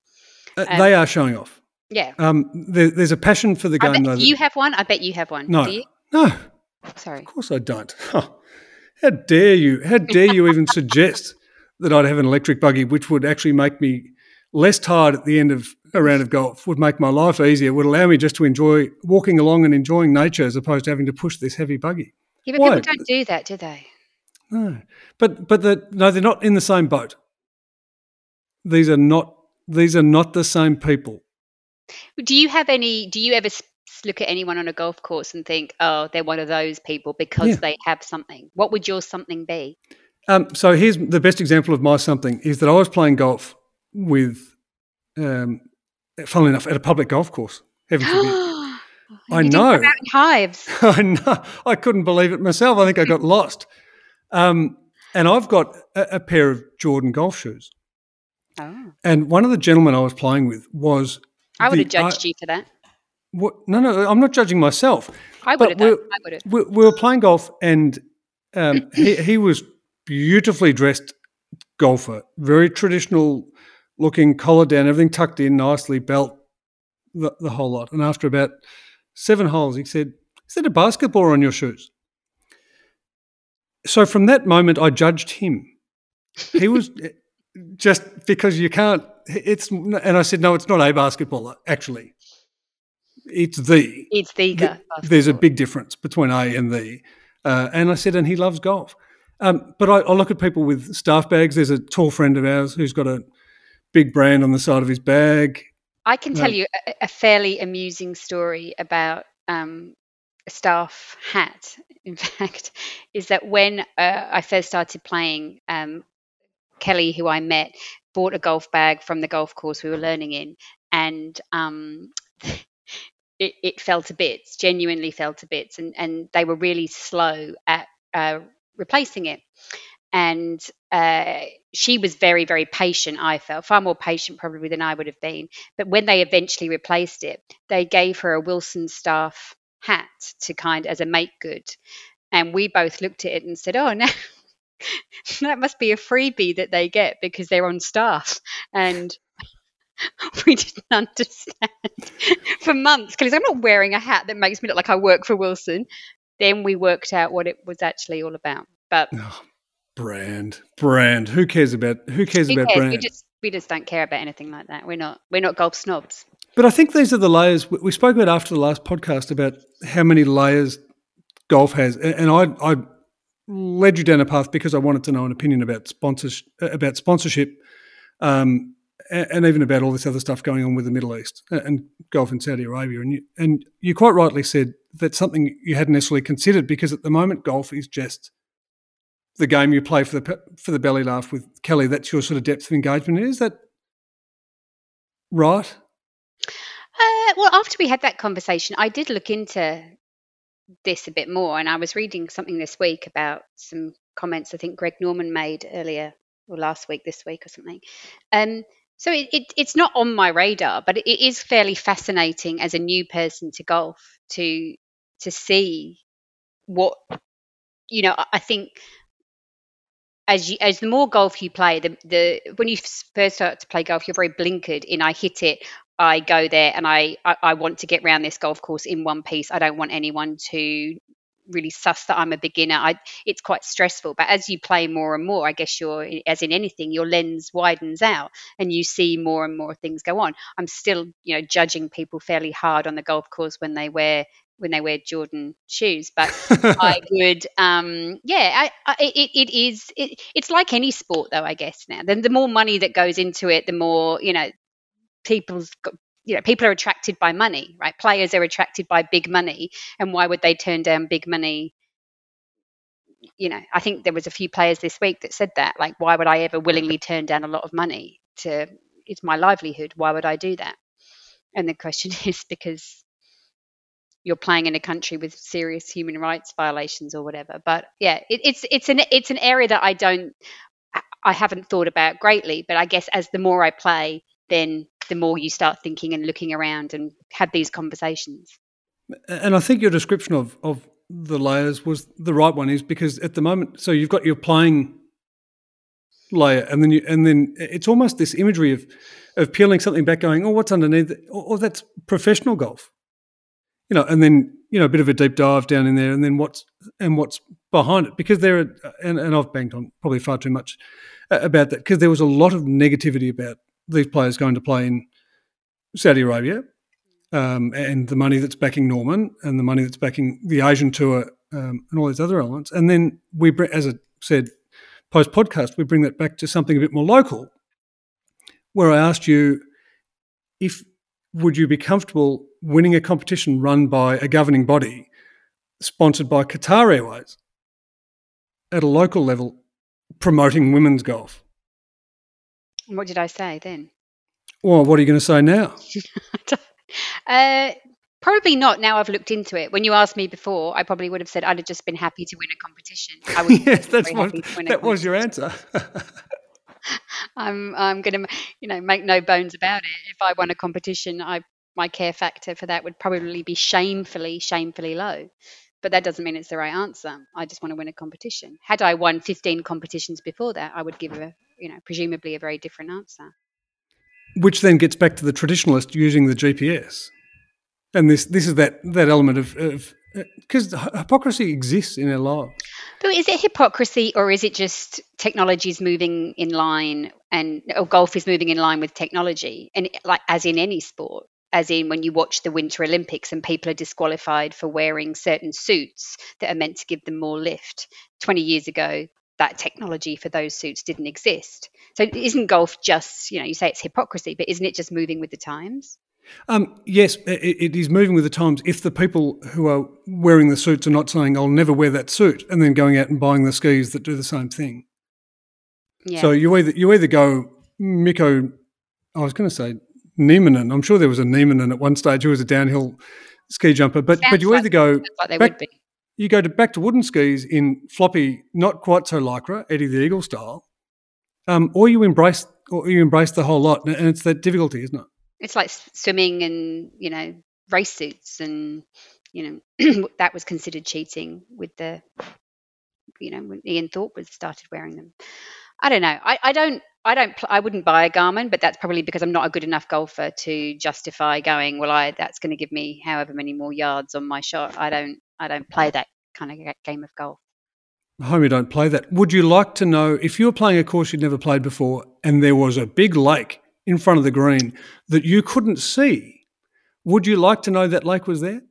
Speaker 2: Uh, um, they are showing off.
Speaker 3: Yeah.
Speaker 2: Um, there, there's a passion for the game.
Speaker 3: though, you have one. I bet you have one.
Speaker 2: No. No.
Speaker 3: Sorry.
Speaker 2: Of course I don't. Oh, how dare you? How dare you even suggest that I'd have an electric buggy, which would actually make me less tired at the end of a round of golf would make my life easier, would allow me just to enjoy walking along and enjoying nature as opposed to having to push this heavy buggy.
Speaker 3: Yeah, but Why? people don't do that, do they?
Speaker 2: No, but but the, no, they're not in the same boat. These are not these are not the same people.
Speaker 3: Do you have any? Do you ever look at anyone on a golf course and think, oh, they're one of those people because yeah. they have something? What would your something be?
Speaker 2: Um, so here's the best example of my something is that I was playing golf with um, funnily enough, at a public golf course. Heaven forbid. I know.
Speaker 3: hives.
Speaker 2: I know. I couldn't believe it myself. I think I got lost. Um, and I've got a, a, pair of Jordan golf shoes. Oh. And one of the gentlemen I was playing with was.
Speaker 3: I would the, have judged you for that.
Speaker 2: What? No, no, I'm not judging myself.
Speaker 3: I would have. I would have.
Speaker 2: We, we, were playing golf, and um, he, he was beautifully dressed golfer, very traditional looking, collar down, everything tucked in nicely, belt, the, the whole lot. And after about seven holes, he said, Is that a basketball on your shoes? So from that moment, I judged him. He was just because you can't, it's, and I said, No, it's not a basketball, actually. It's the.
Speaker 3: It's the. the
Speaker 2: there's a big difference between A and the. Uh, and I said, and he loves golf. Um, but I, I, look at people with staff bags. There's a tall friend of ours who's got a big brand on the side of his bag.
Speaker 3: I can tell you a, a, fairly amusing story about um, a staff hat. In fact, is that when uh, I first started playing, um, Kelly, who I met, bought a golf bag from the golf course we were learning in, and um, it, it, fell to bits. Genuinely fell to bits, and and they were really slow at uh, replacing it and uh, she was very very patient i felt far more patient probably than i would have been. But when they eventually replaced it they gave her a wilson staff hat to kind as a make good. And we both looked at it and said oh no that must be a freebie that they get because they're on staff. And we didn't understand for months because i'm not wearing a hat that makes me look like i work for wilson. Then we worked out what it was actually all about. But
Speaker 2: oh, Brand, brand. Who cares about who cares who about cares? brand?
Speaker 3: We just we just don't care about anything like that. We're not we're not golf snobs.
Speaker 2: But I think these are the layers we spoke about after the last podcast about how many layers golf has, and I, I led you down a path because I wanted to know an opinion about sponsors about sponsorship, um, and even about all this other stuff going on with the Middle East and golf in Saudi Arabia. And you, and you quite rightly said that's something you hadn't necessarily considered because at the moment golf is just the game you play for the for the belly laugh with Kelly. That's your sort of depth of engagement. Is that right?
Speaker 3: Uh, well, after we had that conversation, I did look into this a bit more, and I was reading something this week about some comments I think Greg Norman made earlier or last week, this week or something. Um, so it, it, it's not on my radar, but it is fairly fascinating as a new person to golf to to see what you know. I think as you as the more golf you play, the the when you first start to play golf, you're very blinkered in. I hit it, I go there, and I I, I want to get around this golf course in one piece. I don't want anyone to really suss that I'm a beginner. I it's quite stressful. But as you play more and more, I guess you're as in anything, your lens widens out and you see more and more things go on. I'm still, you know, judging people fairly hard on the golf course when they wear when they wear Jordan shoes. But I would, um, yeah, I, I, it, it is. It, it's like any sport, though. I guess now, then the more money that goes into it, the more you know, people's got, you know, people are attracted by money, right? Players are attracted by big money, and why would they turn down big money? You know, I think there was a few players this week that said that. Like, why would I ever willingly turn down a lot of money to? It's my livelihood. Why would I do that? And the question is because you're playing in a country with serious human rights violations or whatever. But yeah, it, it's it's an it's an area that I don't I haven't thought about greatly. But I guess as the more I play, then the more you start thinking and looking around and have these conversations.
Speaker 2: And I think your description of of the layers was the right one is because at the moment so you've got your playing layer and then you and then it's almost this imagery of of peeling something back going oh what's underneath oh, that's professional golf you know, and then you know a bit of a deep dive down in there, and then what's and what's behind it. Because there are, and, and I've banked on probably far too much uh, about that because there was a lot of negativity about these players going to play in Saudi Arabia, um, and the money that's backing Norman and the money that's backing the Asian tour um, and all these other elements, and then we, as I said, post podcast, we bring that back to something a bit more local, where I asked you if would you be comfortable winning a competition run by a governing body sponsored by Qatar Airways at a local level promoting women's golf?
Speaker 3: What did I say then?
Speaker 2: Well, what are you going to say now?
Speaker 3: uh, probably not. Now I've looked into it. When you asked me before, I probably would have said I'd have just been happy to win a competition. I
Speaker 2: yes, that's what, that was your answer.
Speaker 3: I'm I'm going to you know make no bones about it. If I won a competition, I my care factor for that would probably be shamefully shamefully low. But that doesn't mean it's the right answer. I just want to win a competition. Had I won 15 competitions before that, I would give a you know presumably a very different answer.
Speaker 2: Which then gets back to the traditionalist using the GPS, and this this is that that element of, of uh, because hypocrisy exists in our lives.
Speaker 3: But is it hypocrisy or is it just technology is moving in line and or golf is moving in line with technology and like as in any sport as in when you watch the winter olympics and people are disqualified for wearing certain suits that are meant to give them more lift 20 years ago that technology for those suits didn't exist so isn't golf just you know you say it's hypocrisy but isn't it just moving with the times
Speaker 2: um, yes, it, it is moving with the times. If the people who are wearing the suits are not saying, I'll never wear that suit, and then going out and buying the skis that do the same thing. Yeah. So you either you either go Miko, I was going to say Nieminen. I'm sure there was a Nieminen at one stage who was a downhill ski jumper, but but you
Speaker 3: like,
Speaker 2: either go
Speaker 3: like back,
Speaker 2: you go to back to wooden skis in floppy, not quite so lycra, Eddie the Eagle style, um, or you embrace or you embrace the whole lot, and it's that difficulty, isn't it?
Speaker 3: it's like swimming and you know race suits and you know that was considered cheating with the you know when Ian Thorpe was started wearing them. I don't know. I, I don't. I don't. Pl- I wouldn't buy a Garmin, but that's probably because I'm not a good enough golfer to justify going. Well, I that's going to give me however many more yards on my shot. I don't. I don't play that kind of game of golf.
Speaker 2: I hope you don't play that. Would you like to know if you were playing a course you'd never played before and there was a big lake in front of the green that you couldn't see Would you like to know that Lake was there?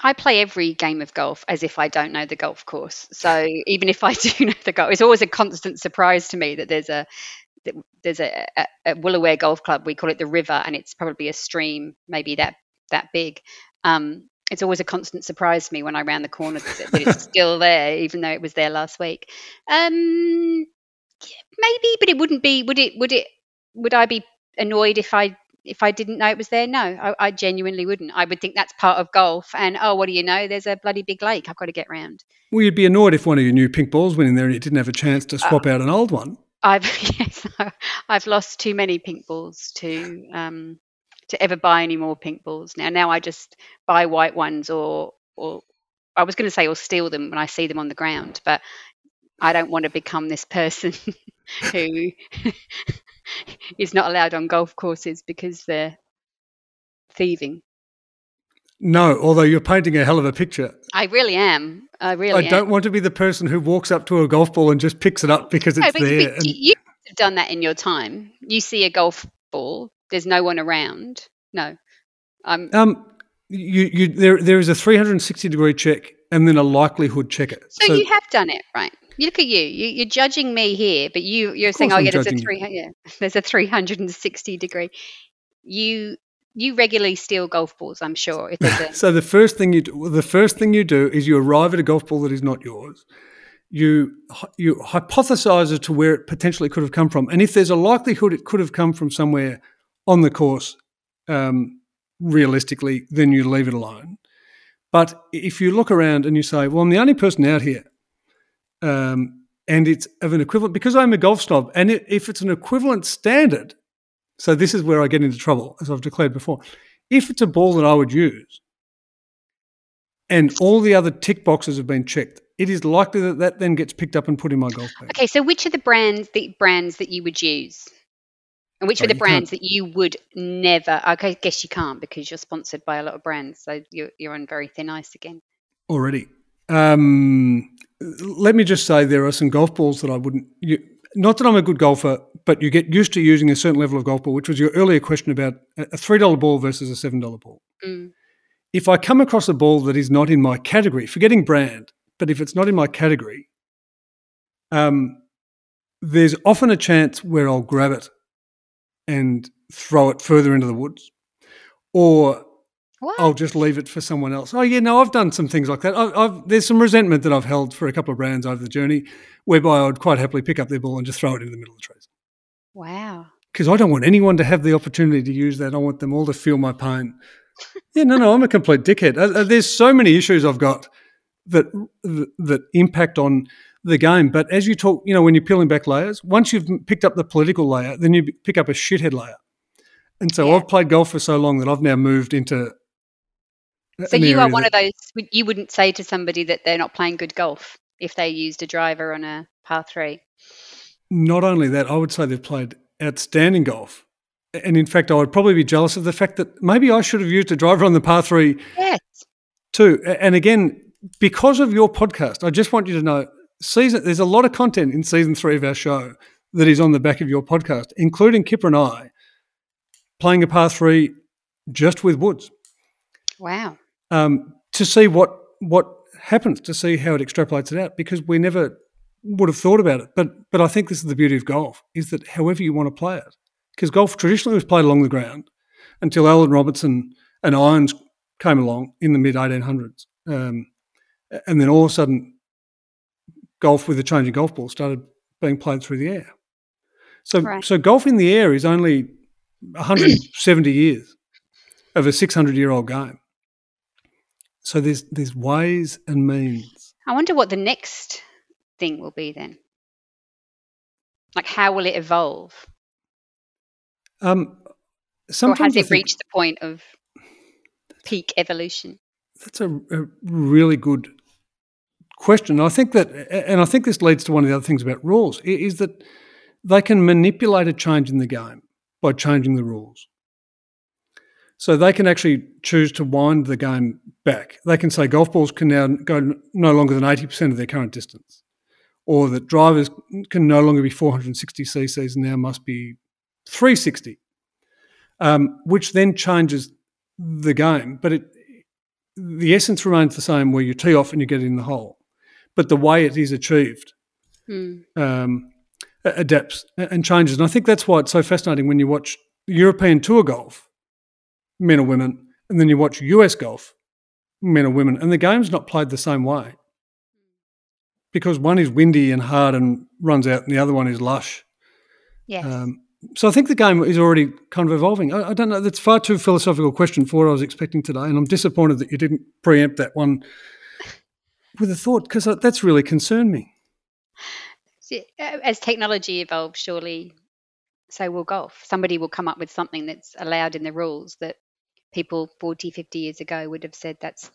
Speaker 3: I play every game of golf as if I don't know the golf course. So even if I do know the golf, it's always a constant surprise to me that there's a there's a, a, a Woolooware Golf Club. We call it the River, and it's probably a stream, maybe that that big. Um, it's always a constant surprise to me when I round the corner that, it's still there, even though it was there last week. Um, maybe, but it wouldn't be. Would it? Would it? Would I be annoyed if I if I didn't know it was there? No, I, I, genuinely wouldn't. I would think that's part of golf. And oh, what do you know? There's a bloody big lake. I've got to get round.
Speaker 2: Well, you'd be annoyed if one of your new pink balls went in there and you didn't have a chance to swap uh, out an old one.
Speaker 3: I've yes, I've lost too many pink balls to um, to ever buy any more pink balls. Now, now I just buy white ones, or or I was going to say or steal them when I see them on the ground, but I don't want to become this person who is not allowed on golf courses because they're thieving.
Speaker 2: No, although you're painting a hell of a picture.
Speaker 3: I really am. I really.
Speaker 2: I am. don't want to be the person who walks up to a golf ball and just picks it up because no, it's there.
Speaker 3: and... You have done that in your time. You see a golf ball, there's no one around. No,
Speaker 2: I'm. Um, you, you, there, there is a 360 degree check and then a likelihood checker.
Speaker 3: So, so you have done it, right? You look at you. you. are judging me here, but you, you're saying, "Oh, yeah, there's a three, yeah, there's a 360 degree." You, you regularly steal golf balls, I'm sure.
Speaker 2: So the first thing you do, the first thing you do is you arrive at a golf ball that is not yours. You you hypothesize as to where it potentially could have come from, and if there's a likelihood it could have come from somewhere on the course, um, realistically, then you leave it alone. But if you look around and you say, "Well, I'm the only person out here," um, and it's of an equivalent because I'm a golf snob, and it, if it's an equivalent standard, so this is where I get into trouble, as I've declared before. If it's a ball that I would use, and all the other tick boxes have been checked, it is likely that that then gets picked up and put in my golf bag.
Speaker 3: Okay, so which are the brands the brands that you would use? And which oh, are the brands can't. that you would never? I guess you can't because you're sponsored by a lot of brands, so you're, you're on very thin ice again.
Speaker 2: Already. Um, let me just say there are some golf balls that I wouldn't. You, not that I'm a good golfer, but you get used to using a certain level of golf ball, which was your earlier question about a three dollar ball versus a seven dollar ball. Mm. If I come across a ball that is not in my category, forgetting brand, but if it's not in my category, um, there's often a chance where I'll grab it and throw it further into the woods, or what? I'll just leave it for someone else. Oh yeah, no, I've done some things like that. I've, I've, there's some resentment that I've held for a couple of brands over the journey, whereby I would quite happily pick up their ball and just throw it into the middle of the trees.
Speaker 3: Wow.
Speaker 2: Because I don't want anyone to have the opportunity to use that. I want them all to feel my pain. yeah, no, no, I'm a complete dickhead. Uh, uh, there's so many issues I've got that that impact on the game. But as you talk, you know, when you're peeling back layers, once you've picked up the political layer, then you pick up a shithead layer. And so yeah. I've played golf for so long that I've now moved into
Speaker 3: so you are one of those. You wouldn't say to somebody that they're not playing good golf if they used a driver on a par three.
Speaker 2: Not only that, I would say they've played outstanding golf. And in fact, I would probably be jealous of the fact that maybe I should have used a driver on the par three
Speaker 3: yes.
Speaker 2: too. And again, because of your podcast, I just want you to know season there's a lot of content in season three of our show that is on the back of your podcast, including Kipper and I playing a par three just with Woods.
Speaker 3: Wow
Speaker 2: um, to see what what happens, to see how it extrapolates it out, because we never would have thought about it. But but I think this is the beauty of golf is that however you want to play it, because golf traditionally was played along the ground until Allan Robertson and irons came along in the mid 1800s, um, and then all of a sudden, golf with the changing golf ball started being played through the air. So right. so golf in the air is only 170 years of a 600 year old game. So there's there's ways and means.
Speaker 3: I wonder what the next thing will be then. Like how will it evolve?
Speaker 2: Um,
Speaker 3: sometimes or has it reached the point of peak evolution?
Speaker 2: That's a, a really good question. I think that, and I think this leads to one of the other things about rules, is that they can manipulate a change in the game by changing the rules. So they can actually choose to wind the game back. They can say golf balls can now go no longer than 80% of their current distance, or that drivers can no longer be 460 cc's and now must be 360, um, which then changes the game, but it the essence remains the same where you tee off and you get in the hole. But the way it is achieved
Speaker 3: Mm.
Speaker 2: um, adapts and changes. And I think that's why it's so fascinating when you watch European Tour golf, men or women, and then you watch US golf, men or women, and the game's not played the same way. Because one is windy and hard and runs out, and the other one is lush.
Speaker 3: Yes.
Speaker 2: Um, so I think the game is already kind of evolving. I, I don't know. That's far too philosophical a question for what I was expecting today, and I'm disappointed that you didn't preempt that one with a thought because that's really concerned me.
Speaker 3: As technology evolves, surely so will golf. Somebody will come up with something that's allowed in the rules that people 40, 50 years ago would have said that's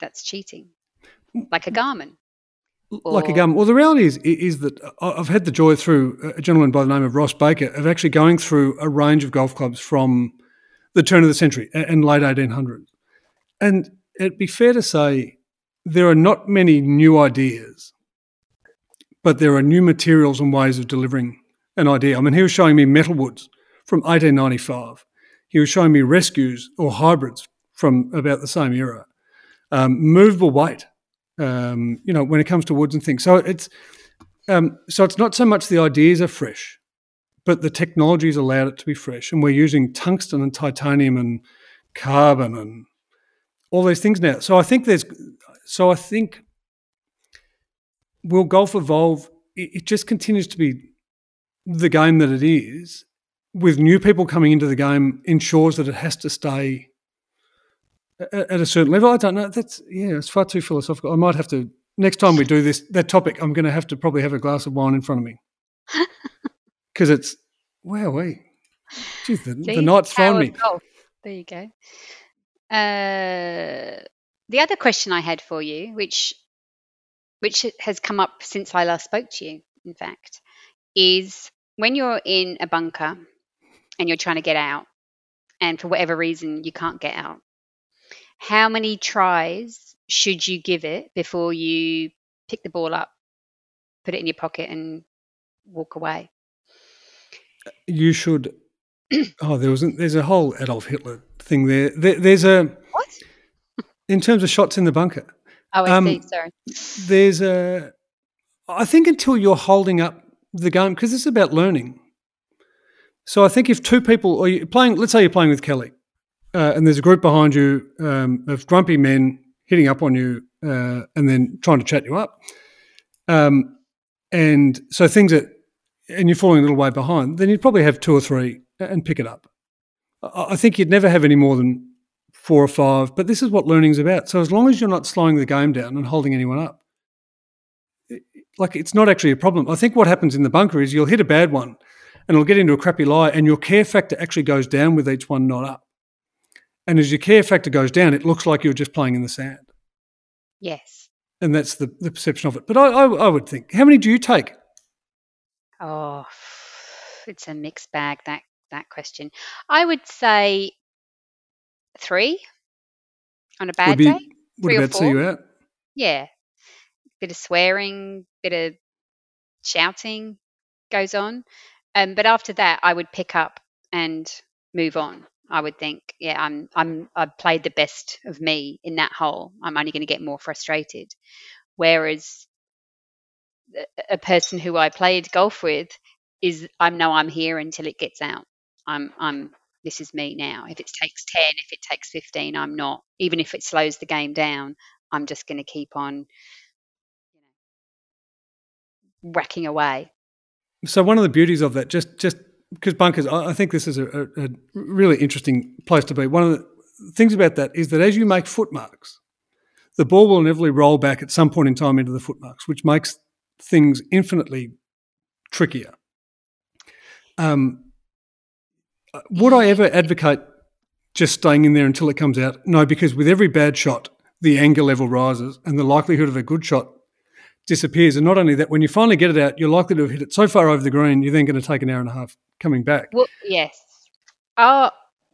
Speaker 3: that's cheating, mm. like a Garmin.
Speaker 2: like a gum. Well, the reality is is that uh, I- I've had the joy through uh, a gentleman by the name of Ross Baker of actually going through a range of golf clubs from the turn of the century and late 1800s. And it'd be fair to say there are not many new ideas, but there are new materials and ways of delivering an idea. I mean, he was showing me metalwoods from 1895. He was showing me rescues or hybrids from about the same era. Um, movable weight um, you know, when it comes to woods and things. So it's um, so it's not so much the ideas are fresh, but the technology's allowed it to be fresh, and we're using tungsten and titanium and carbon and all these things now. So I think there's, so I think will golf evolve? It, it just continues to be the game that it is. With new people coming into the game, ensures that it has to stay a- at a certain level. I don't know. That's yeah, it's far too philosophical. I might have to next time we do this that topic. I'm going to have to probably have a glass of wine in front of me because it's wow, we. Geez, the, the night's
Speaker 3: of
Speaker 2: me.
Speaker 3: golf. There you go. Uh, the other question I had for you, which which has come up since I last spoke to you, in fact, is when you're in a bunker and you're trying to get out, and for whatever reason you can't get out, how many tries should you give it before you pick the ball up, put it in your pocket, and walk away?
Speaker 2: You should. Oh, there wasn't. there's a whole Adolf Hitler thing there. there. There's a
Speaker 3: What?
Speaker 2: in terms of shots in the bunker.
Speaker 3: Oh, I
Speaker 2: Um,
Speaker 3: see. Sorry.
Speaker 2: there's a i think until you're holding up the game because it's about learning so i think if two people or you're playing let's say you're playing with kelly uh, and there's a group behind you um, of grumpy men hitting up on you uh, and then trying to chat you up um, and so things that and you're falling a little way behind then you'd probably have two or three and pick it up i, I think you'd never have any more than four or five but this is what learning's about so as long as you're not slowing the game down and holding anyone up like it's not actually a problem. I think what happens in the bunker is you'll hit a bad one and it'll get into a crappy lie and your care factor actually goes down with each one not up. And as your care factor goes down, it looks like you're just playing in the sand.
Speaker 3: Yes.
Speaker 2: And that's the, the perception of it. But I, I, I would think, how many do you take?
Speaker 3: Oh, it's a mixed bag that that question. I would say three on a bad
Speaker 2: be,
Speaker 3: day.
Speaker 2: would
Speaker 3: Three or
Speaker 2: about see you out.
Speaker 3: Yeah, bit of swearing, bit of shouting goes on, um, but after that, I would pick up and move on. I would think, yeah, I'm I'm I've played the best of me in that hole. I'm only going to get more frustrated. Whereas a- person who I played golf with is I know I'm here until it gets out. I'm I'm this is me now. If it takes 10, if it takes 15, I'm not. Even if it slows the game down, I'm just going to keep on you know, whacking away.
Speaker 2: So one of the beauties of that, just just because bunkers, I, I think this is a, a, really interesting place to be. One of the things about that is that as you make footmarks, the ball will inevitably roll back at some point in time into the footmarks, which makes things infinitely trickier. Um, uh, would I ever advocate just staying in there until it comes out? No, because with every bad shot, the anger level rises and the likelihood of a good shot disappears. And not only that, when you finally get it out, you're likely to have hit it so far over the green, you're then going to take an hour and a half coming back.
Speaker 3: Well, yes. Our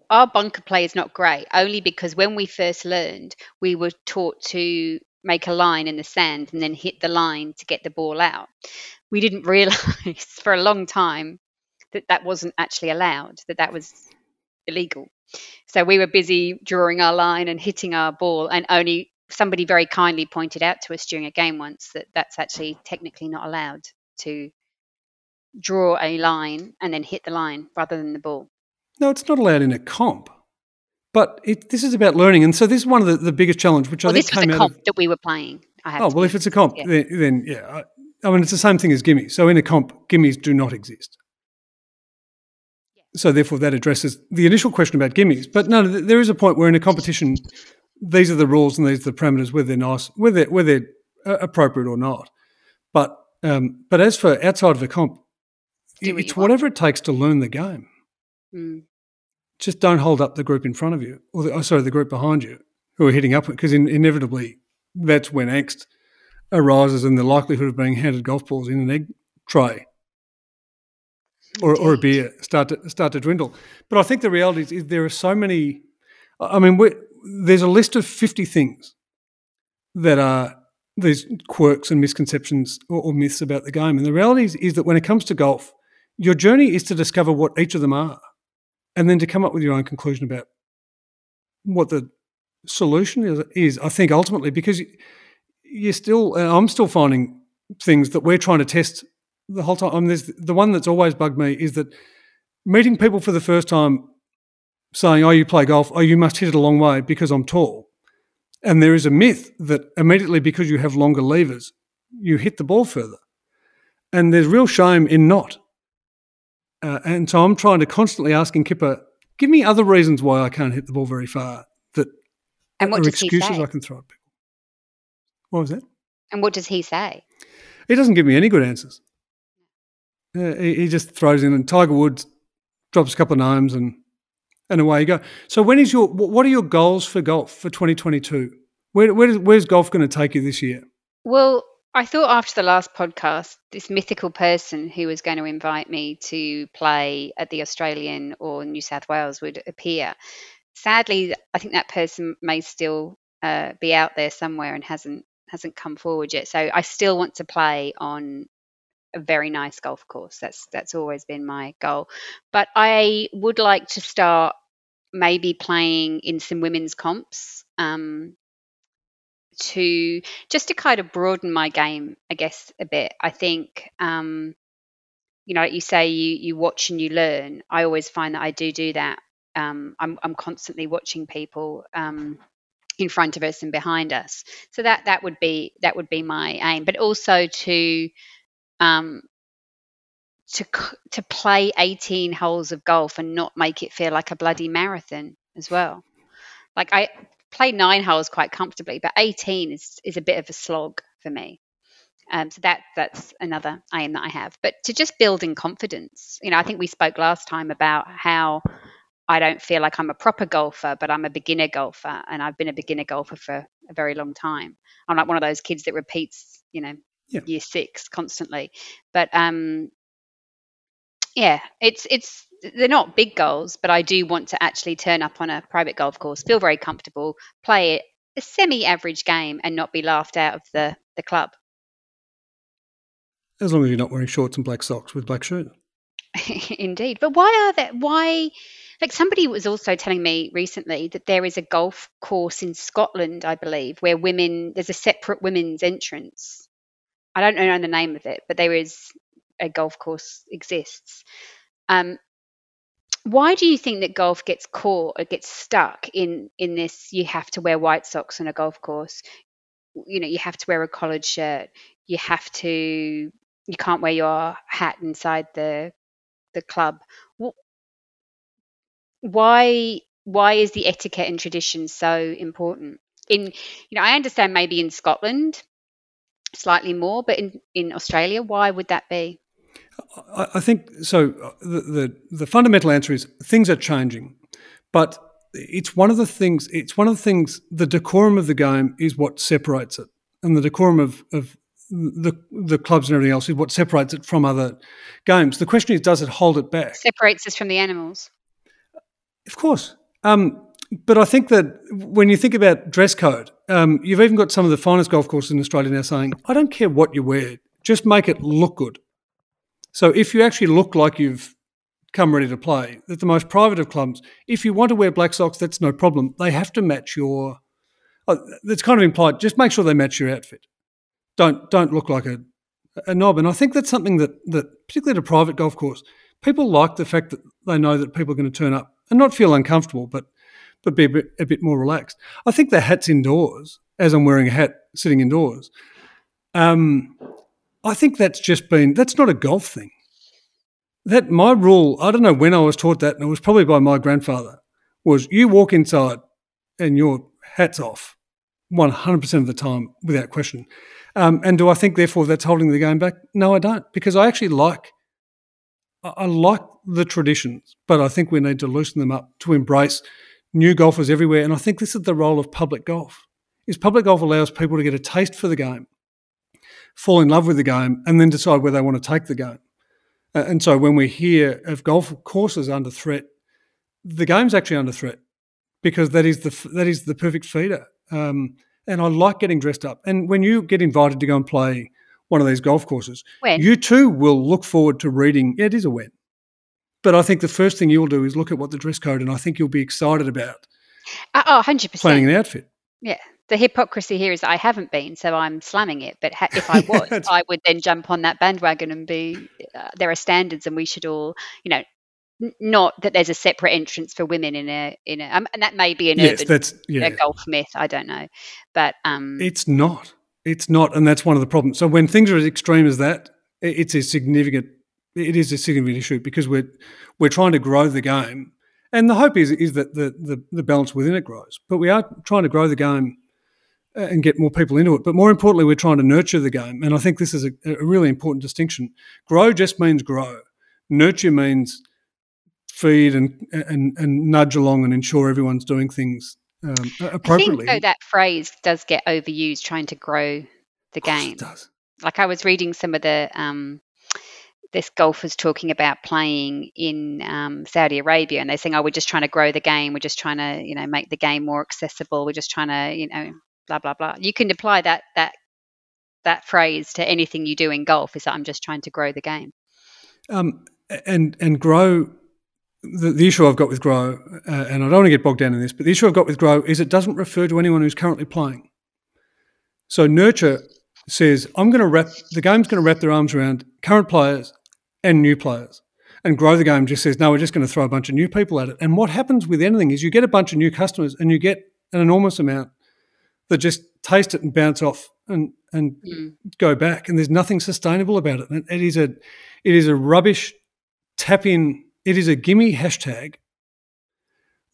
Speaker 3: our bunker play is not great, only because when we first learned, we were taught to make a line in the sand and then hit the line to get the ball out. We didn't realize for a long time that that wasn't actually allowed, that that was illegal. So we were busy drawing our line and hitting our ball, and only somebody very kindly pointed out to us during a game once that that's actually technically not allowed to draw a line and then hit the line rather than the ball.
Speaker 2: No, it's not allowed in a comp. But it, this is about learning, and so this is one of the, the biggest challenge, which
Speaker 3: well,
Speaker 2: I think
Speaker 3: this was
Speaker 2: came
Speaker 3: a comp
Speaker 2: of.
Speaker 3: that we were playing. I have
Speaker 2: Oh well, if it's a comp,
Speaker 3: yeah.
Speaker 2: then, then yeah, I, I mean it's the same thing as gimmies. So in a comp, gimmies do not exist. So therefore, that addresses the initial question about gimmies. But no, th- there is a point where in a competition, these are the rules and these are the parameters, whether they're nice, whether whether they're uh, appropriate or not. But um, but as for outside of a comp,
Speaker 3: Do what
Speaker 2: it's
Speaker 3: you want.
Speaker 2: whatever it takes to learn the game.
Speaker 3: Mm.
Speaker 2: Just don't hold up the group in front of you, or the, oh, sorry, the group behind you who are hitting up, because in, inevitably that's when angst arises and the likelihood of being handed golf balls in an egg tray or, or a beer start to start to dwindle. But I think the reality is, is there are so many. I mean, we there's a list of fifty things that are these quirks and misconceptions or, or myths about the game, and the reality is, is that when it comes to golf, your journey is to discover what each of them are, and then to come up with your own conclusion about what the solution is. Is I think ultimately because you- you're still, I'm still finding things that we're trying to test the whole time. I mean, there's the one that's always bugged me is that meeting people for the first time saying, "Oh, you play golf. Oh, you must hit it a long way because I'm tall." And there is a myth that immediately because you have longer levers, you hit the ball further. And there's real shame in not. Uh, and so I'm trying to constantly asking Kipper, give me other reasons why I can't hit the ball very far that
Speaker 3: And what
Speaker 2: are excuses? I can throw at people. What was that?
Speaker 3: And what does he say?
Speaker 2: He doesn't give me any good answers. Uh, he, he just throws in, and Tiger Woods drops a couple of names, and and away you go. So, when is your what are your goals for golf for 2022? Where, where where's golf going to take you this year?
Speaker 3: Well, I thought after the last podcast, this mythical person who was going to invite me to play at the Australian or New South Wales would appear. Sadly, I think that person may still uh, be out there somewhere and hasn't hasn't come forward yet. So I still want to play on a very nice golf course. That's that's always been my goal. But I would like to start maybe playing in some women's comps. Um, to just to kind of broaden my game, I guess, a bit. I think, um, you know, like you say, you you watch and you learn. I always find that I do do that. Um, I'm I'm constantly watching people um, in front of us and behind us. So that that would be that would be my aim, but also to um, to to play 18 holes of golf and not make it feel like a bloody marathon as well. Like I play nine holes quite comfortably, but 18 is is a bit of a slog for me. Um, so that that's another aim that I have. But to just build in confidence, you know, I think we spoke last time about how I don't feel like I'm a proper golfer, but I'm a beginner golfer, and I've been a beginner golfer for a very long time. I'm like one of those kids that repeats, you know,
Speaker 2: Yeah.
Speaker 3: year six constantly. But um, yeah, it's it's they're not big goals, but I do want to actually turn up on a private golf course, feel very comfortable, play it a semi-average game, and not be laughed out of the the club.
Speaker 2: As long as you're not wearing shorts and black socks with black shirt.
Speaker 3: Indeed, but why are there? Why? Like somebody was also telling me recently that there is a golf course in Scotland, I believe, where women there's a separate women's entrance. I don't know the name of it, but there is a golf course exists. Um, why do you think that golf gets caught or gets stuck in in this? You have to wear white socks on a golf course. You know, you have to wear a collared shirt. You have to. You can't wear your hat inside the the club. Why why is the etiquette and tradition so important? In you know, I understand maybe in Scotland slightly more, but in in Australia, why would that be?
Speaker 2: I, I think so. The, the the fundamental answer is things are changing, but it's one of the things. It's one of the things. The decorum of the game is what separates it, and the decorum of of the the clubs and everything else is what separates it from other games. The question is, does it hold it back?
Speaker 3: Separates us from the animals.
Speaker 2: Of course. Um, but I think that when you think about dress code, um, you've even got some of the finest golf courses in Australia now saying, I don't care what you wear, just make it look good. So if you actually look like you've come ready to play, that the most private of clubs, if you want to wear black socks, that's no problem. They have to match your. That's kind of implied. Just make sure they match your outfit. Don't don't look like a a knob. And I think that's something that that particularly at a private golf course, people like the fact that they know that people are going to turn up and not feel uncomfortable, but but be a bit, a bit more relaxed. I think the hats indoors, as I'm wearing a hat sitting indoors. Um, I think that's just been that's not a golf thing that my rule, I don't know when I was taught that, and it was probably by my grandfather, was you walk inside and your hat's off 100% of the time without question. Um, and do I think, therefore, that's holding the game back? No, I don't, because I actually like, I like the traditions, but I think we need to loosen them up to embrace new golfers everywhere. And I think this is the role of public golf. Is public golf allows people to get a taste for the game, fall in love with the game, and then decide where they want to take the game. And so when we hear of golf courses under threat, the game's actually under threat because that is the that is the perfect feeder. Um, and I like getting dressed up. And when you get invited to go and play one of these golf courses,
Speaker 3: when?
Speaker 2: you too will look forward to reading. Yeah, it is a when. But I think the first thing you'll do is look at what the dress code, and I think you'll be excited about
Speaker 3: uh, oh, 100%.
Speaker 2: planning an outfit.
Speaker 3: Yeah the hypocrisy here is I haven't been, so I'm slamming it. But ha- if I was, I would then jump on that bandwagon and be. Uh, there are standards, and we should all, you know, n- not that there's a separate entrance for women in a in a, um, and that may be an
Speaker 2: yes,
Speaker 3: urban
Speaker 2: that's yeah.
Speaker 3: a golf myth. I don't know, but um,
Speaker 2: it's not. It's not, and that's one of the problems. So when things are as extreme as that, it's a significant. It is a significant issue because we're we're trying to grow the game, and the hope is is that the the, the balance within it grows. But we are trying to grow the game and get more people into it. But more importantly, we're trying to nurture the game. And I think this is a, a really important distinction. Grow just means grow. Nurture means feed and, and, and nudge along and ensure everyone's doing things um, appropriately.
Speaker 3: I think, though, that phrase does get overused trying to grow the game.
Speaker 2: it does.
Speaker 3: Like I was reading some of the um, this golfers talking about playing in um, Saudi Arabia, and they're saying, "Oh, we're just trying to grow the game. We're just trying to, you know, make the game more accessible. We're just trying to, you know, blah blah blah. You can apply that that that phrase to anything you do in golf. Is that I'm just trying to grow the game.
Speaker 2: Um, and and grow. The, the issue I've got with grow, uh, and I don't want to get bogged down in this, but the issue I've got with grow is it doesn't refer to anyone who's currently playing. So nurture says I'm going to wrap the game's going to wrap their arms around current players and new players. And grow the game just says, no, we're just going to throw a bunch of new people at it. And what happens with anything is you get a bunch of new customers and you get an enormous amount that just taste it and bounce off and and mm. go back. And there's nothing sustainable about it. And it is a it is a rubbish tap in. It is a gimme hashtag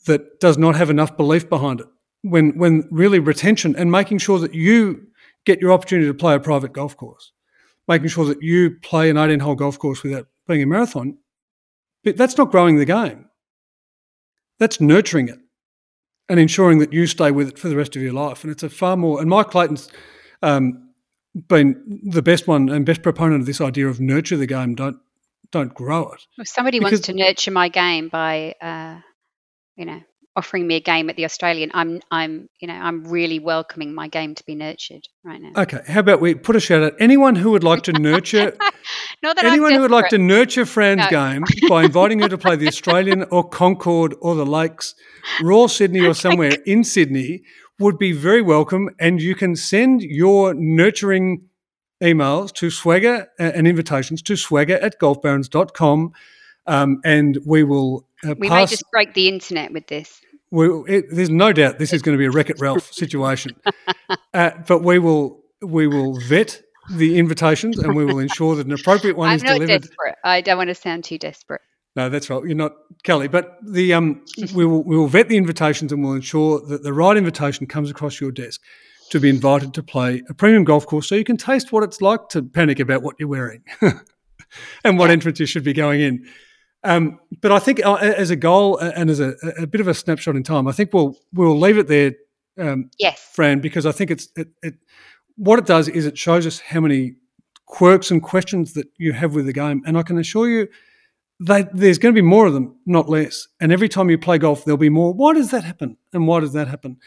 Speaker 2: that does not have enough belief behind it. When when really retention and making sure that you get your opportunity to play a private golf course, making sure that you play an 18 hole golf course without being a marathon, but that's not growing the game. That's nurturing it and ensuring that you stay with it for the rest of your life. And it's a far more, and Mike Clayton's um, been the best one and best proponent of this idea of nurture the game, don't don't grow it.
Speaker 3: If somebody because, wants to nurture my game by, uh, you know, offering me a game at the Australian, I'm I'm you know I'm really welcoming my game to be nurtured right now.
Speaker 2: Okay, how about we put a shout out anyone who would like to nurture anyone who would like to nurture Fran's no. game by inviting her to play the Australian or Concord or the Lakes, Royal Sydney or somewhere in Sydney would be very welcome, and you can send your nurturing emails to swagger uh, and invitations to swagger at golfbarons.com um, and we will uh,
Speaker 3: we may just break the internet with this
Speaker 2: it, there's no doubt this is going to be a Wreck It Ralph situation, uh, but we will we will vet the invitations and we will ensure that an appropriate one
Speaker 3: I'm
Speaker 2: is
Speaker 3: not
Speaker 2: delivered.
Speaker 3: Desperate. I don't want to sound too desperate.
Speaker 2: No, that's right. You're not Kelly, but the um, we will we will vet the invitations and we'll ensure that the right invitation comes across your desk to be invited to play a premium golf course, so you can taste what it's like to panic about what you're wearing and what entrance you should be going in. Um, but I think uh, as a goal and as a, a, bit of a snapshot in time, I think we'll we'll leave it there, um,
Speaker 3: yes,
Speaker 2: Fran, because I think it's it, it, what it does is it shows us how many quirks and questions that you have with the game, and I can assure you that there's going to be more of them, not less. And every time you play golf, there'll be more. Why does that happen? And why does that happen?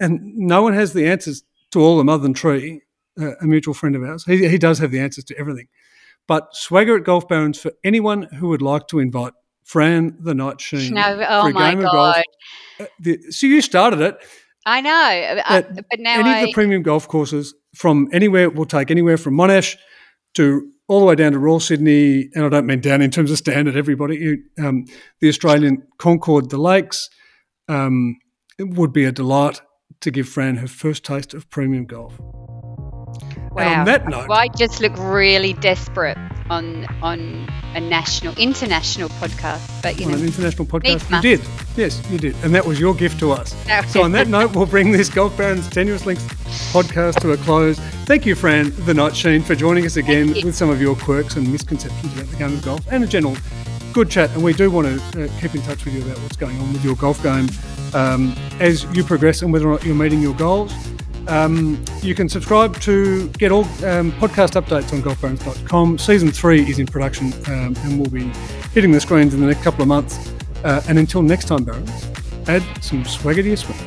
Speaker 2: And no one has the answers to all of them other than Tree, uh, a mutual friend of ours. He, he does have the answers to everything. But swagger at Golf Barons for anyone who would like to invite Fran the Night Sheen.
Speaker 3: No, oh my god!
Speaker 2: Uh, the, so you started it.
Speaker 3: I know, uh, but now
Speaker 2: any
Speaker 3: I,
Speaker 2: of the premium golf courses from anywhere we'll take anywhere from Monash to all the way down to Royal Sydney, and I don't mean down in terms of standard. Everybody, um, the Australian Concord, the Lakes, um, it would be a delight to give Fran her first taste of premium golf.
Speaker 3: Wow.
Speaker 2: On that note,
Speaker 3: well, I just look really desperate on on a national, international podcast. But you
Speaker 2: on
Speaker 3: know,
Speaker 2: an international podcast, you did. Yes, you did, and that was your gift to us. So on that note, we'll bring this Golf Barons Tenuous Links podcast to a close. Thank you, Fran the Night Sheen, for joining us again with some of your quirks and misconceptions about the game of golf and a general good chat. And we do want to uh, keep in touch with you about what's going on with your golf game um, as you progress and whether or not you're meeting your goals. Um, you can subscribe to get all um, podcast updates on golfbarons.com. Season three is in production um, and will be hitting the screens in the next couple of months. Uh, and until next time, Barons, add some swagger to your swing.